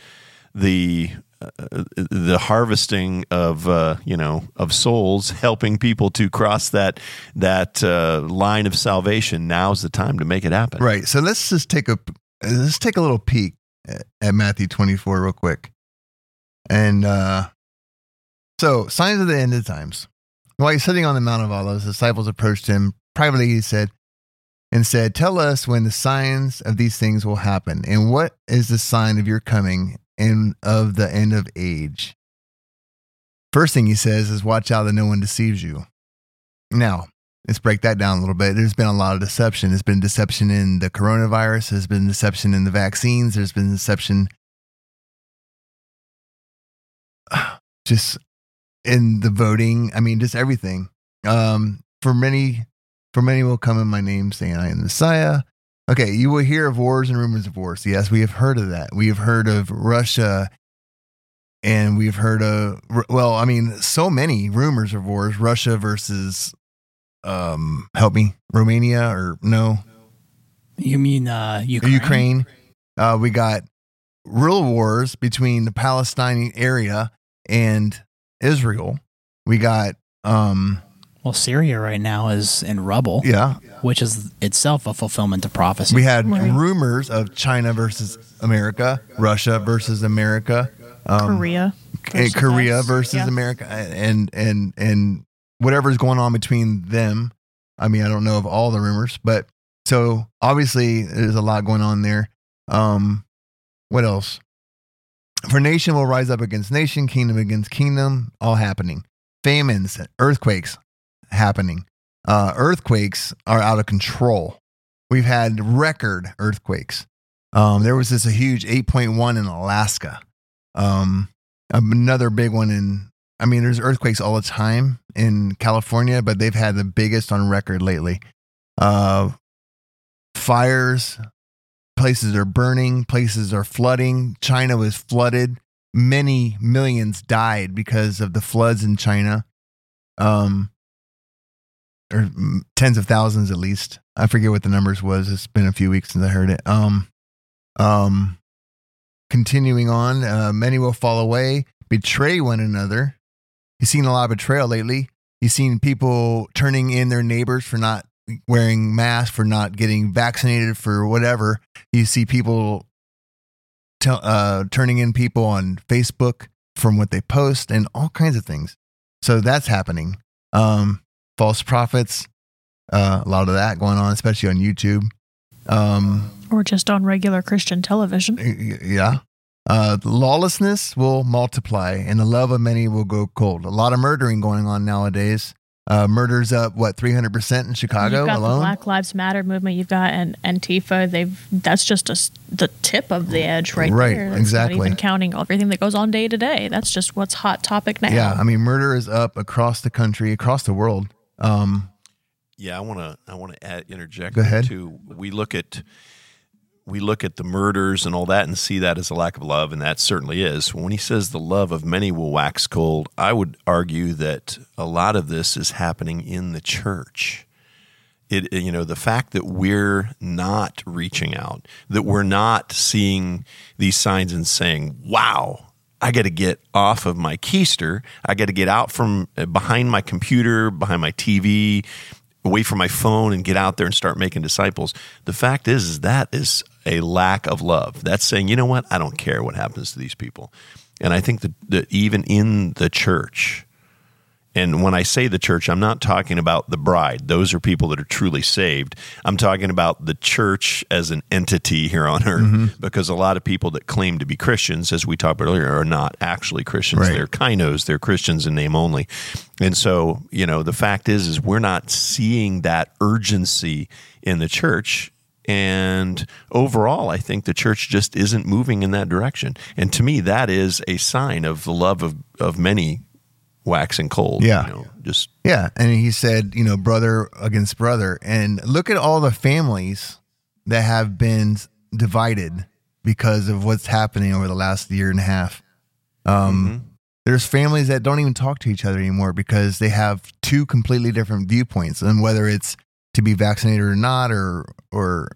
Speaker 3: the the harvesting of uh, you know of souls, helping people to cross that that uh, line of salvation. Now's the time to make it happen.
Speaker 1: Right. So let's just take a let's take a little peek at, at Matthew 24 real quick. And uh so signs of the end of times. While he's sitting on the Mount of Olives, the disciples approached him privately. He said, and said, Tell us when the signs of these things will happen, and what is the sign of your coming and of the end of age? First thing he says is, Watch out that no one deceives you. Now, let's break that down a little bit. There's been a lot of deception. There's been deception in the coronavirus, there's been deception in the vaccines, there's been deception just in the voting. I mean, just everything. Um, for many, for many will come in my name, saying, "I am the Messiah." Okay, you will hear of wars and rumors of wars. Yes, we have heard of that. We have heard of Russia, and we've heard of well, I mean, so many rumors of wars. Russia versus, um, help me, Romania or no,
Speaker 2: You mean uh, Ukraine?
Speaker 1: Ukraine. Uh, we got real wars between the Palestinian area and Israel. We got, um,
Speaker 2: Well, Syria right now is in rubble,
Speaker 1: yeah,
Speaker 2: which is itself a fulfillment of prophecy.
Speaker 1: we had
Speaker 4: Right.
Speaker 1: rumors of China versus America, Russia versus America, um,
Speaker 4: Korea.
Speaker 1: and Korea
Speaker 4: us.
Speaker 1: versus
Speaker 4: Yeah.
Speaker 1: America, and and and whatever's going on between them. I mean, I don't know of all the rumors, but so obviously there's a lot going on there. Um, what else? For nation will rise up against nation, kingdom against kingdom, all happening. Famines, earthquakes happening. Uh, earthquakes are out of control. We've had record earthquakes. Um, there was this a huge 8.1 in Alaska. Um, another big one in I mean, there's earthquakes all the time in California, but they've had the biggest on record lately. Uh, fires, places are burning, places are flooding. China was flooded. Many millions died because of the floods in China. Um, or tens of thousands at least. I forget what the numbers was. It's been a few weeks since I heard it. Um, um, continuing on, uh, many will fall away, betray one another. You've seen a lot of betrayal lately. You've seen people turning in their neighbors for not wearing masks, for not getting vaccinated, for whatever. You see people tell, uh, turning in people on Facebook from what they post and all kinds of things. So that's happening. Um, false prophets, uh, a lot of that going on, especially on YouTube. Um,
Speaker 4: Or just on regular Christian television.
Speaker 1: Yeah. Uh, lawlessness will multiply and the love of many will go cold. A lot of murdering going on nowadays. Uh, murders up, what, 300% in Chicago
Speaker 4: You've got
Speaker 1: alone?
Speaker 4: the Black Lives Matter movement. You've got an Antifa. They've that's just a the tip of the edge right,
Speaker 1: Right,
Speaker 4: there. That's
Speaker 1: exactly.
Speaker 4: Not even counting everything that goes on day to day. That's just what's hot topic now.
Speaker 1: yeah. I mean, murder is up across the country, across the world. Um,
Speaker 3: Yeah, I want to. I want to add, interject
Speaker 1: Go ahead.
Speaker 3: too. We look at we look at the murders and all that and see that as a lack of love, and that certainly is. When he says the love of many will wax cold, I would argue that a lot of this is happening in the church. It, you know, the fact that we're not reaching out, that we're not seeing these signs and saying, "Wow, I got to get off of my keister. I got to get out from uh, behind my computer, behind my TV, away from my phone, and get out there and start making disciples." The fact is, is that is a lack of love. That's saying, you know what? I don't care what happens to these people. And I think that, that even in the church, And when I say the church, I'm not talking about the bride. Those are people that are truly saved. I'm talking about the church as an entity here on earth
Speaker 1: Mm-hmm.
Speaker 3: because a lot of people that claim to be Christians, as we talked about earlier, are not actually Christians.
Speaker 1: Right.
Speaker 3: They're kinos, they're Christians in name only. And so, you know, the fact is, is we're not seeing that urgency in the church. And overall, I think the church just isn't moving in that direction. And to me, that is a sign of the love of, of many waxing cold.
Speaker 1: Yeah.
Speaker 3: You know, just
Speaker 1: Yeah, and he said, you know, brother against brother, and look at all the families that have been divided because of what's happening over the last year and a half. Um, There's families that don't even talk to each other anymore because they have two completely different viewpoints, and whether it's to be vaccinated or not, or or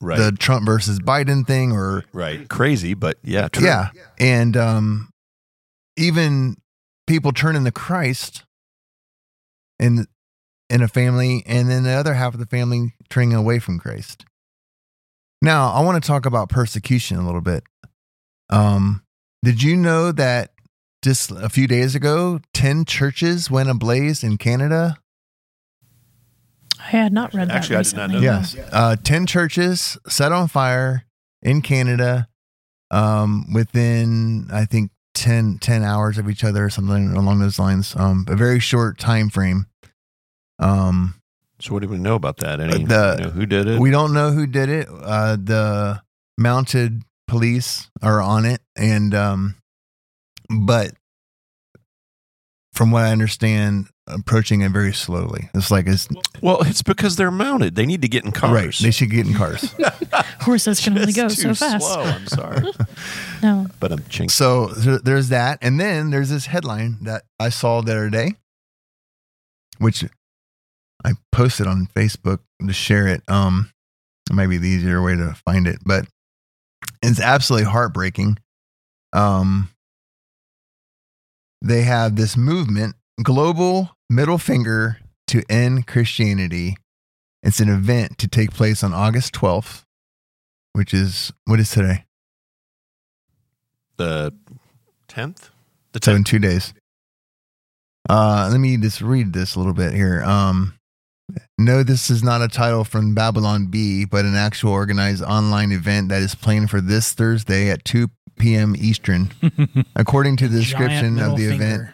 Speaker 3: right.
Speaker 1: the Trump versus Biden thing, or
Speaker 3: right. Crazy, but yeah, true.
Speaker 1: yeah, and um, even people turning to Christ in in a family, and then the other half of the family turning away from Christ. Now, I want to talk about persecution a little bit. Um, did you know that just a few days ago, ten churches went ablaze in Canada?
Speaker 4: I had not read that.
Speaker 3: Actually, I did not
Speaker 4: recently.
Speaker 3: know
Speaker 1: Yes. Uh, 10 churches set on fire in Canada um, within, I think, 10, 10 hours of each other or something along those lines. Um, a very short time frame. Um,
Speaker 3: So what do we know about that? Any
Speaker 1: The-
Speaker 3: you know who did it?
Speaker 1: we don't know who did it. Uh, the mounted police are on it. And, um, but from what I understand, approaching it very slowly. It's like, it's
Speaker 3: well, it's because they're mounted. They need to get in cars.
Speaker 1: right. They should get in cars.
Speaker 4: Horses can only go
Speaker 3: too
Speaker 4: so fast.
Speaker 3: Slow. I'm sorry,
Speaker 4: No.
Speaker 3: but I'm chinking.
Speaker 1: So there's that, and then there's this headline that I saw the other day, which I posted on Facebook to share it. Um, it might be the easier way to find it, but it's absolutely heartbreaking. Um, they have this movement, global middle finger to end Christianity. It's an event to take place on August 12th, which is what is today?
Speaker 3: the tenth, the
Speaker 1: So in two days. Uh, let me just read this a little bit here. Um, no, this is not a title from Babylon Bee, but an actual organized online event that is planned for this Thursday at 2 p.m. Eastern. According to the description of the
Speaker 2: middle
Speaker 1: event
Speaker 2: finger.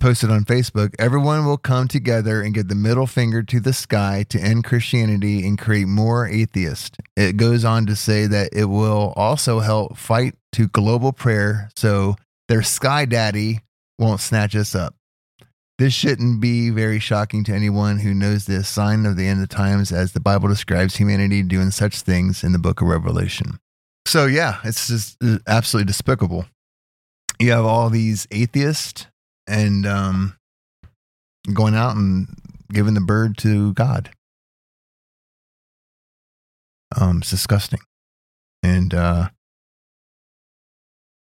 Speaker 1: Posted on Facebook, everyone will come together and give the middle finger to the sky to end Christianity and create more atheists. It goes on to say that it will also help fight to global prayer so their sky daddy won't snatch us up. This shouldn't be very shocking to anyone who knows the sign of the end of times as the Bible describes humanity doing such things in the book of Revelation. So, yeah, it's just uh, absolutely despicable. You have all these atheists and um, going out and giving the bird to God. Um, it's disgusting. And uh,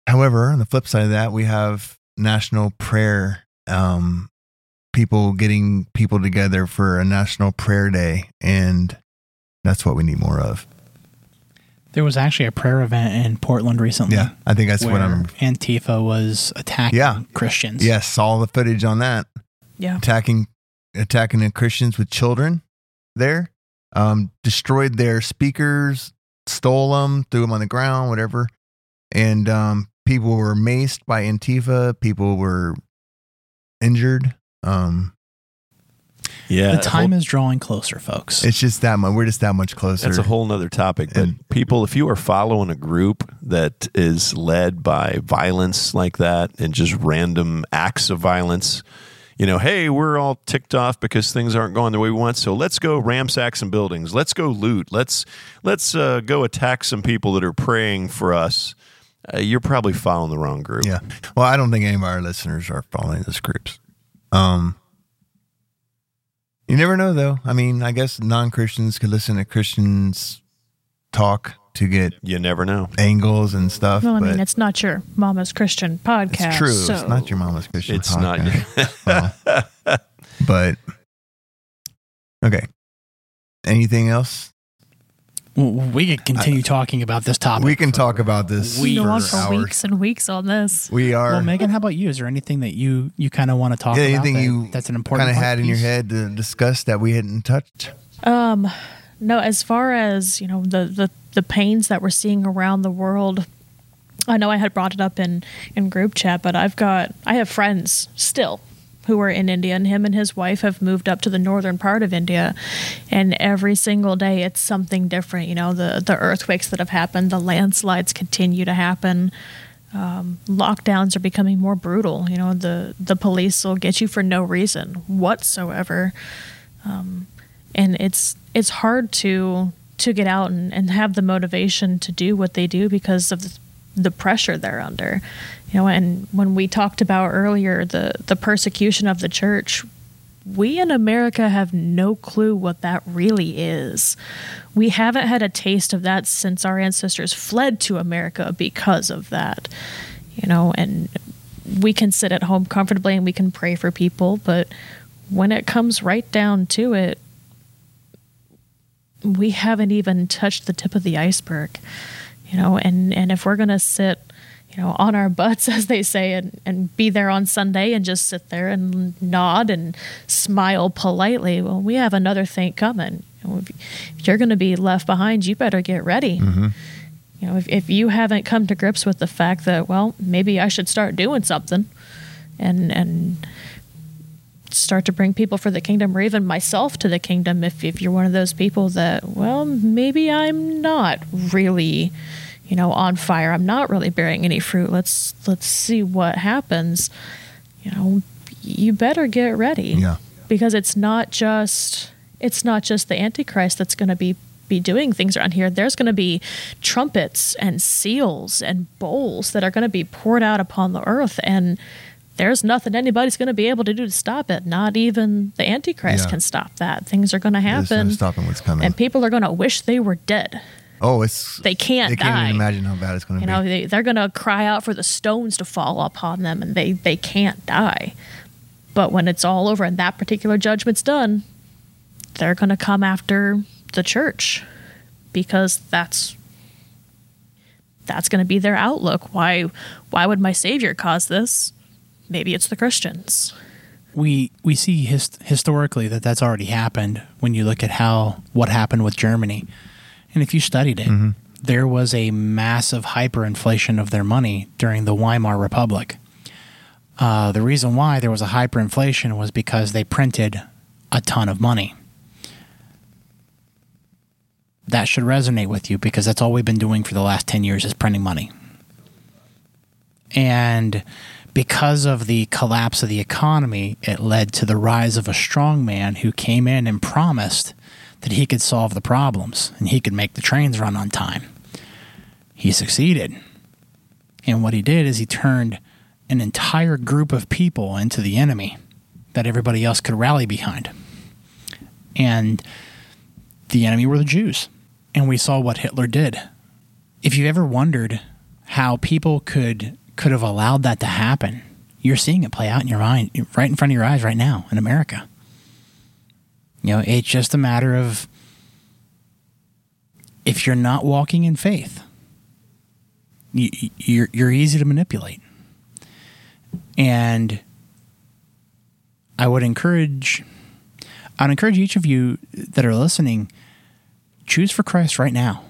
Speaker 1: however, on the flip side of that, we have national prayer. Um, people getting people together for a national prayer day, and that's what we need more of.
Speaker 2: There was actually a prayer event in Portland recently.
Speaker 1: Yeah, I think that's
Speaker 2: where
Speaker 1: what I'm.
Speaker 2: Antifa was attacking
Speaker 1: Yeah.
Speaker 2: Christians.
Speaker 1: Yes, saw the footage on that.
Speaker 4: Yeah.
Speaker 1: attacking attacking the Christians with children there. Um, destroyed their speakers, stole them, threw them on the ground, whatever. And um, people were maced by Antifa. People were injured. Um,
Speaker 3: Yeah,
Speaker 2: The time is drawing closer, folks.
Speaker 1: it's just that much. We're just that much closer.
Speaker 3: That's a whole nother topic. But
Speaker 1: And-
Speaker 3: people, if you are following a group that is led by violence like that and just random acts of violence, you know, hey, we're all ticked off because things aren't going the way we want. So let's go ramsack some buildings. Let's go loot. Let's let's uh, go attack some people that are praying for us. Uh, you're probably following the wrong group.
Speaker 1: Yeah. Well, I don't think any of our listeners are following those groups. Um, you never know, though. I mean, I guess non Christians could listen to Christians talk to get
Speaker 3: You never know.
Speaker 1: angles and stuff.
Speaker 4: Well, I
Speaker 1: but
Speaker 4: mean, it's not your mama's Christian podcast.
Speaker 1: it's true.
Speaker 4: So
Speaker 1: It's not your mama's Christian podcast.
Speaker 3: It's not.
Speaker 1: podcast. Well, but okay. Anything else?
Speaker 2: We could continue talking about this topic.
Speaker 1: We can talk about this
Speaker 2: We-
Speaker 4: Go
Speaker 1: for
Speaker 4: on for
Speaker 1: hours.
Speaker 4: weeks and weeks on this.
Speaker 1: We are.
Speaker 2: Well, Megan, how about you? Is there anything that you you kind of want to talk
Speaker 1: yeah,
Speaker 2: about?
Speaker 1: anything
Speaker 2: that-
Speaker 1: you
Speaker 2: that's an important
Speaker 1: kind of
Speaker 2: part
Speaker 1: had in your head to discuss that we hadn't touched?
Speaker 4: Um, No, as far as you know, the the the pains that we're seeing around the world. I know I had brought it up in in group chat, but I've got I have friends still who are in India, and him and his wife have moved up to the northern part of India, and every single day it's something different. You know, the the earthquakes that have happened, the landslides continue to happen. Um, lockdowns are becoming more brutal. You know, the the police will get you for no reason whatsoever and it's it's hard to to get out and, and have the motivation to do what they do because of the pressure they're under you know and when we talked about earlier the the persecution of the church we in America have no clue what that really is. We haven't had a taste of that since our ancestors fled to America because of that. You know, and we can sit at home comfortably and we can pray for people, but when it comes right down to it, we haven't even touched the tip of the iceberg you know and and if we're going to sit you know on our butts as they say and and be there on sunday and just sit there and nod and smile politely. Well we have another thing coming. If, if you're going to be left behind you better get ready. Mm-hmm. You know if, if you haven't come to grips with the fact that well maybe i should start doing something and and start to bring people for the kingdom or even myself to the kingdom if, if you're one of those people that well maybe i'm not really you know on fire. I'm not really bearing any fruit. Let's let's see what happens. You know you better get ready.
Speaker 1: Yeah.
Speaker 4: because it's not just it's not just the antichrist that's going to be be doing things around here. There's going to be trumpets and seals and bowls that are going to be poured out upon the earth and there's nothing anybody's going to be able to do to stop it. Not even the antichrist
Speaker 1: Yeah.
Speaker 4: can stop that. Things are going to
Speaker 1: There's no
Speaker 4: happen
Speaker 1: stopping what's coming.
Speaker 4: and people are going to wish they were dead
Speaker 1: oh, it's
Speaker 4: they can't
Speaker 1: They can't
Speaker 4: die.
Speaker 1: even imagine how bad it's going to be.
Speaker 4: you
Speaker 1: be.
Speaker 4: know they, they're going to cry out for the stones to fall upon them and they they can't die but when it's all over and that particular judgment's done they're going to come after the church because that's that's going to be their outlook why why would my savior cause this maybe it's the christians
Speaker 2: we we see his, historically that that's already happened when you look at how what happened with Germany, and if you studied it, there was a massive hyperinflation of their money during the Weimar Republic. Uh, the reason why there was a hyperinflation was because they printed a ton of money. That should resonate with you because that's all we've been doing for the last 10 years is printing money. And because of the collapse of the economy, it led to the rise of a strong man who came in and promised that he could solve the problems and he could make the trains run on time. He succeeded. And what he did is he turned an entire group of people into the enemy that everybody else could rally behind. And the enemy were the Jews. And we saw what Hitler did. If you ever wondered how people could could have allowed that to happen, you're seeing it play out in your mind, right in front of your eyes right now in America. You know, it's just a matter of if you're not walking in faith, you, you're you're easy to manipulate. And I would encourage I'd encourage each of you that are listening choose for Christ right now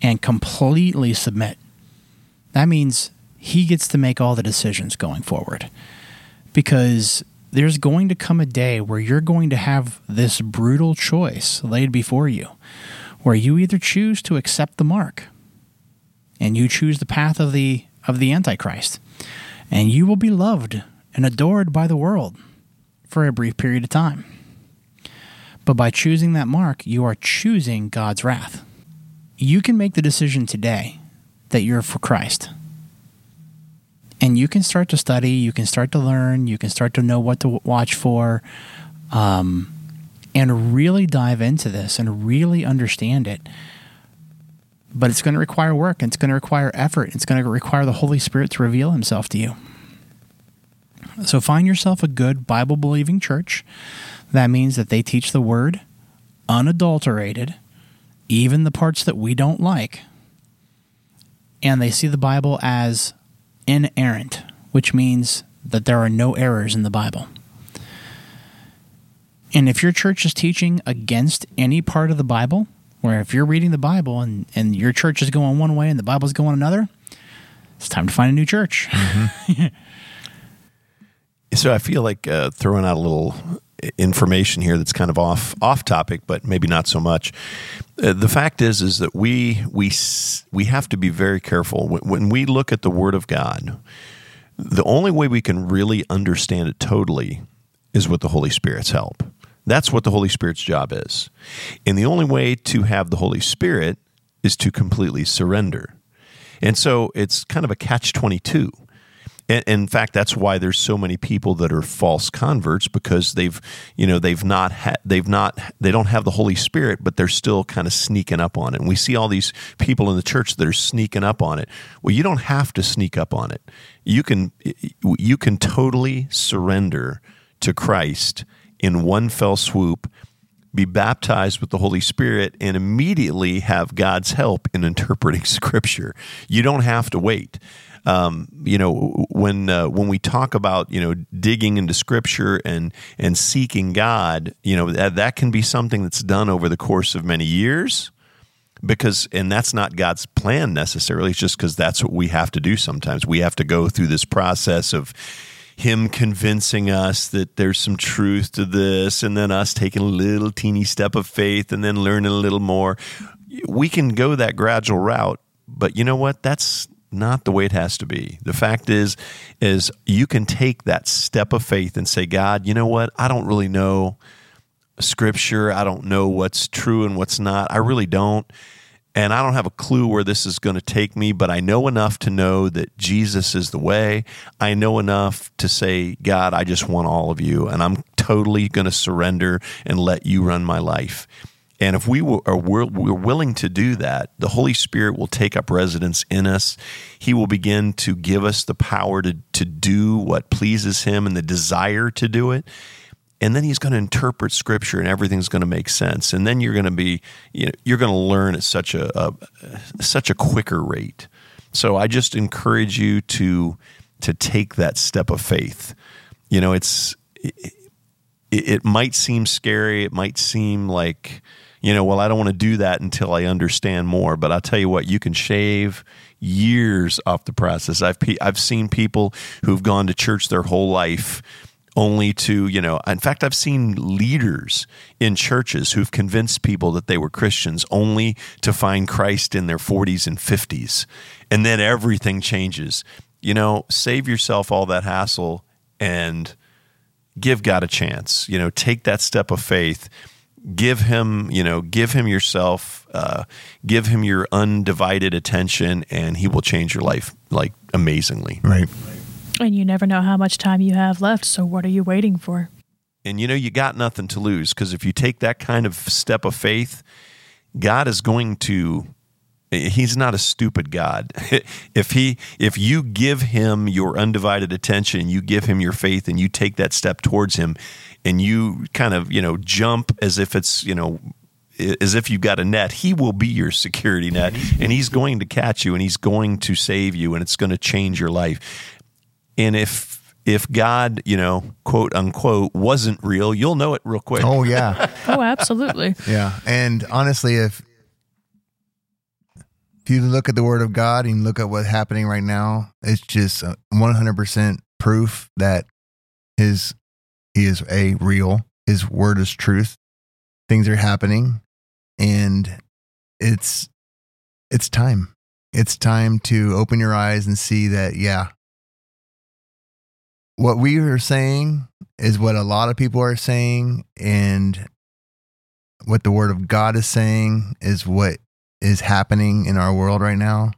Speaker 2: and completely submit. That means he gets to make all the decisions going forward. Because there's going to come a day where you're going to have this brutal choice laid before you, where you either choose to accept the mark and you choose the path of the of the antichrist and you will be loved and adored by the world for a brief period of time. But by choosing that mark, you are choosing God's wrath. You can make the decision today that you're for Christ. And you can start to study, you can start to learn, you can start to know what to watch for, um, and really dive into this and really understand it. But it's going to require work, and it's going to require effort, it's going to require the Holy Spirit to reveal Himself to you. So find yourself a good Bible believing church. That means that they teach the word unadulterated even the parts that we don't like, and they see the Bible as inerrant, which means that there are no errors in the Bible. And if your church is teaching against any part of the Bible, where if you're reading the Bible and, and your church is going one way and the Bible's going another, it's time to find a new church. Mm-hmm.
Speaker 3: so I feel like uh, throwing out a little information here that's kind of off off topic, but maybe not so much. Uh, the fact is, is that we we we have to be very careful when, when we look at the Word of God. The only way we can really understand it totally is with the Holy Spirit's help. That's what the Holy Spirit's job is. And the only way to have the Holy Spirit is to completely surrender. And so it's kind of a catch 22 and, in fact, that's why there's so many people that are false converts because they've, you know, they've not, ha- they've not, they don't have the Holy Spirit, but they're still kind of sneaking up on it. And we see all these people in the church that are sneaking up on it. Well, you don't have to sneak up on it. You can, you can totally surrender to Christ in one fell swoop be baptized with the Holy Spirit and immediately have God's help in interpreting Scripture. You don't have to wait um, you know, when uh, when we talk about you know digging into Scripture and and seeking God, you know that that can be something that's done over the course of many years because and that's not God's plan necessarily. It's just because that's what we have to do. Sometimes we have to go through this process of him convincing us that there's some truth to this, and then us taking a little teeny step of faith, and then learning a little more. We can go that gradual route, but you know what? That's not the way it has to be. The fact is is you can take that step of faith and say, God, you know what? I don't really know scripture. I don't know what's true and what's not. I really don't. And I don't have a clue where this is going to take me, but I know enough to know that Jesus is the way. I know enough to say, God, I just want all of you, and I'm totally going to surrender and let you run my life. And if we are we're, willing to do that, the Holy Spirit will take up residence in us. He will begin to give us the power to, to do what pleases Him and the desire to do it. And then He's going to interpret Scripture, and everything's going to make sense. And then you're going to be, you know, you're going to learn at such a, a such a quicker rate. So I just encourage you to to take that step of faith. You know, it's it, it might seem scary. It might seem like you know, well, I don't want to do that until I understand more. But I'll tell you what, you can shave years off the process. I've I've seen people who've gone to church their whole life only to, you know, in fact, I've seen leaders in churches who've convinced people that they were Christians only to find Christ in their 40s and 50s. And then everything changes. You know, save yourself all that hassle and give God a chance. You know, take that step of faith give him you know give him yourself uh, give him your undivided attention and he will change your life like amazingly.
Speaker 1: Right.
Speaker 4: And you never know how much time you have left so what are you waiting for?
Speaker 3: And you know you got nothing to lose because if you take that kind of step of faith god is going to he's not a stupid god. If he if you give him your undivided attention you give him your faith and you take that step towards him and you kind of you know jump as if it's you know as if you've got a net, he will be your security net and he's going to catch you and he's going to save you and it's going to change your life. And if if God, you know, quote unquote, wasn't real, you'll know it real quick.
Speaker 1: Oh yeah.
Speaker 4: oh, absolutely.
Speaker 1: Yeah. And honestly, if if you look at the word of God and look at what's happening right now, it's just 100% proof that his he is a real. His word is truth. Things are happening and it's it's time. It's time to open your eyes and see that yeah. What we are saying is what a lot of people are saying and what the word of God is saying is what is happening in our world right now.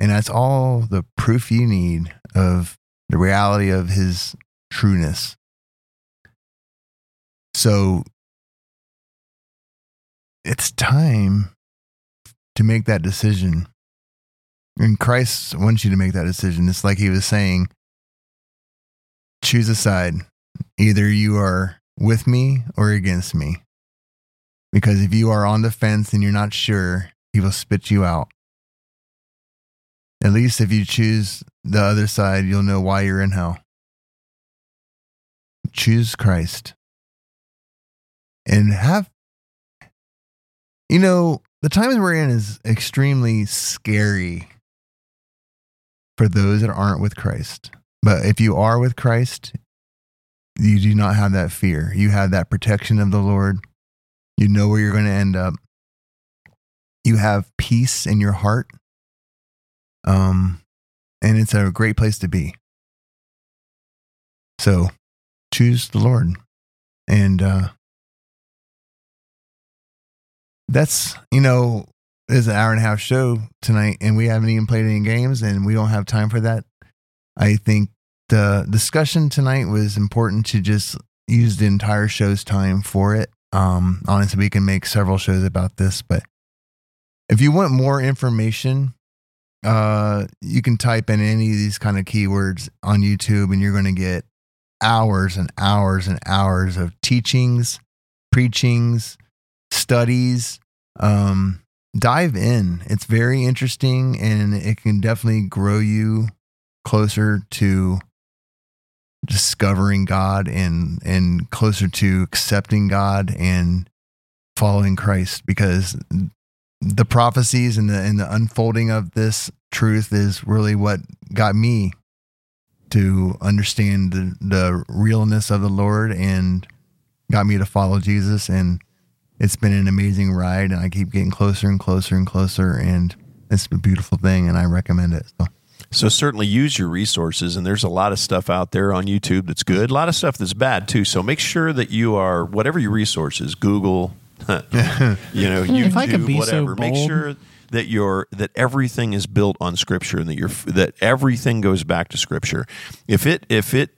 Speaker 1: And that's all the proof you need of the reality of his trueness. So it's time to make that decision. And Christ wants you to make that decision. It's like he was saying choose a side. Either you are with me or against me. Because if you are on the fence and you're not sure, he will spit you out. At least if you choose the other side, you'll know why you're in hell. Choose Christ. And have, you know, the times we're in is extremely scary for those that aren't with Christ. But if you are with Christ, you do not have that fear. You have that protection of the Lord. You know where you're going to end up. You have peace in your heart. Um, and it's a great place to be. So choose the Lord. And uh, that's, you know, there's an hour and a half show tonight, and we haven't even played any games, and we don't have time for that. I think the discussion tonight was important to just use the entire show's time for it. Um, honestly, we can make several shows about this, but if you want more information, uh, you can type in any of these kind of keywords on YouTube, and you're going to get hours and hours and hours of teachings, preachings, studies. Um, dive in. It's very interesting, and it can definitely grow you closer to discovering God and and closer to accepting God and following Christ because the prophecies and the and the unfolding of this truth is really what got me to understand the, the realness of the Lord and got me to follow Jesus and it's been an amazing ride and I keep getting closer and closer and closer and it's a beautiful thing and I recommend it. So
Speaker 3: So certainly use your resources, and there's a lot of stuff out there on YouTube that's good. A lot of stuff that's bad too. So make sure that you are whatever your resources, Google, you know, YouTube,
Speaker 2: If I could be so
Speaker 3: whatever. make sure that you're that everything is built on Scripture, and that you're that everything goes back to Scripture. If it if it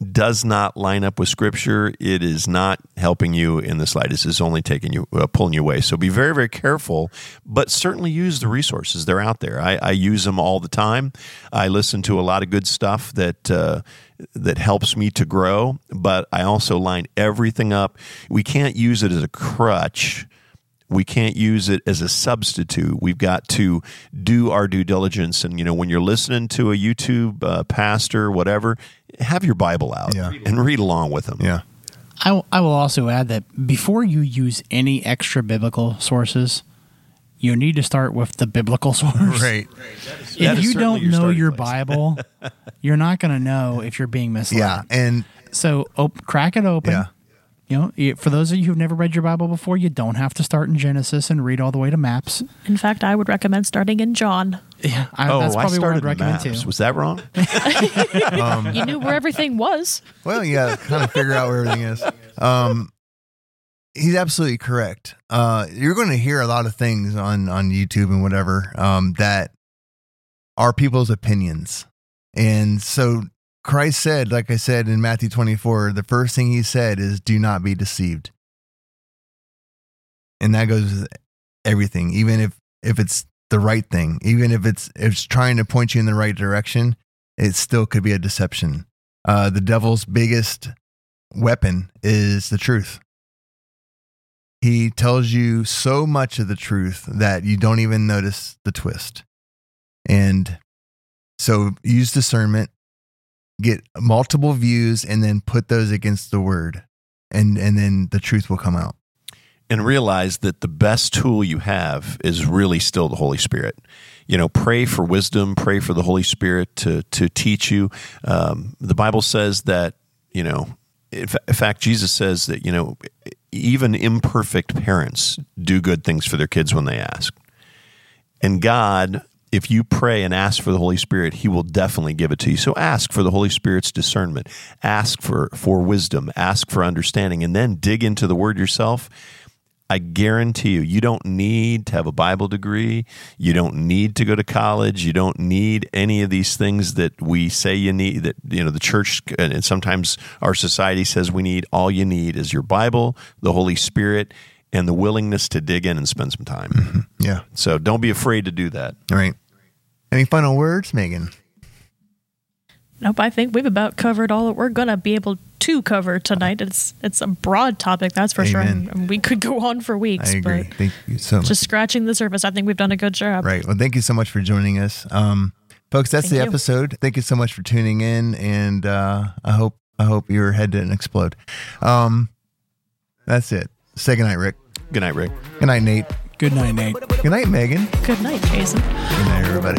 Speaker 3: does not line up with Scripture, it is not helping you in the slightest. It's only taking you, uh, pulling you away. So be very, very careful, but certainly use the resources. They're out there. I, I use them all the time. I listen to a lot of good stuff that uh, that helps me to grow, but I also line everything up. We can't use it as a crutch we can't use it as a substitute. We've got to do our due diligence. And, you know, when you're listening to a YouTube uh, pastor, whatever, have your Bible out
Speaker 1: Yeah.
Speaker 3: and read along with them.
Speaker 1: yeah.
Speaker 2: I, w- I will also add that before you use any extra biblical sources, you need to start with the biblical source.
Speaker 1: Right.
Speaker 3: That is
Speaker 2: If you don't
Speaker 3: your
Speaker 2: know your
Speaker 3: place.
Speaker 2: Bible, you're not going to know if you're being misled.
Speaker 1: Yeah. And
Speaker 2: So op- crack it open.
Speaker 1: yeah.
Speaker 2: You know, for those of you who've never read your Bible before, you don't have to start in Genesis and read all the way to maps.
Speaker 4: In fact, I would recommend starting in John.
Speaker 2: Yeah, I,
Speaker 3: Oh,
Speaker 2: that's
Speaker 3: I
Speaker 2: probably what
Speaker 3: started
Speaker 2: I'd recommend
Speaker 3: maps.
Speaker 2: too.
Speaker 3: Was that wrong?
Speaker 4: You knew where everything was.
Speaker 1: Well, you got to kind of figure out where everything is. Um, he's absolutely correct. Uh, you're going to hear a lot of things on on YouTube and whatever um, that are people's opinions, and so Christ said, like I said in Matthew 24, the first thing he said is, "Do not be deceived," and that goes with everything, even if if it's the right thing, even if it's if it's trying to point you in the right direction, it still could be a deception. Uh, the devil's biggest weapon is the truth. He tells you so much of the truth that you don't even notice the twist. And so use discernment, get multiple views, and then put those against the word. And, and then the truth will come out.
Speaker 3: and realize that the best tool you have is really still the Holy Spirit. You know, pray for wisdom, pray for the Holy Spirit to to teach you. Um, the Bible says that you know, in, in fact, Jesus says that you know, even imperfect parents do good things for their kids when they ask. And God, if you pray and ask for the Holy Spirit, He will definitely give it to you. So ask for the Holy Spirit's discernment, ask for, for wisdom, ask for understanding, and then dig into the Word yourself. I guarantee you, you don't need to have a Bible degree. You don't need to go to college. You don't need any of these things that we say you need, that, you know, the church and sometimes our society says we need. All you need is your Bible, the Holy Spirit, and the willingness to dig in and spend some time.
Speaker 1: Yeah.
Speaker 3: So don't be afraid to do that.
Speaker 1: All right. Any final words, Megan?
Speaker 4: Nope, I think we've about covered all that we're going to be able to cover tonight. It's it's a broad topic, that's for sure.
Speaker 1: Amen.
Speaker 4: And we could go on for weeks.
Speaker 1: I agree.
Speaker 4: But
Speaker 1: Thank you so much.
Speaker 4: just scratching the surface. I think we've done a good job.
Speaker 1: Right. Well, thank you so much for joining us. Um, folks, that's
Speaker 4: Thank
Speaker 1: the
Speaker 4: you.
Speaker 1: episode. Thank you so much for tuning in. And uh, I hope I hope your head didn't explode. Um, that's it. Say goodnight, Rick.
Speaker 3: Good night, Rick.
Speaker 1: Good night, Nate.
Speaker 2: Good night, Nate.
Speaker 1: Good night, Megan.
Speaker 4: Good night, Jason.
Speaker 1: Good night, everybody.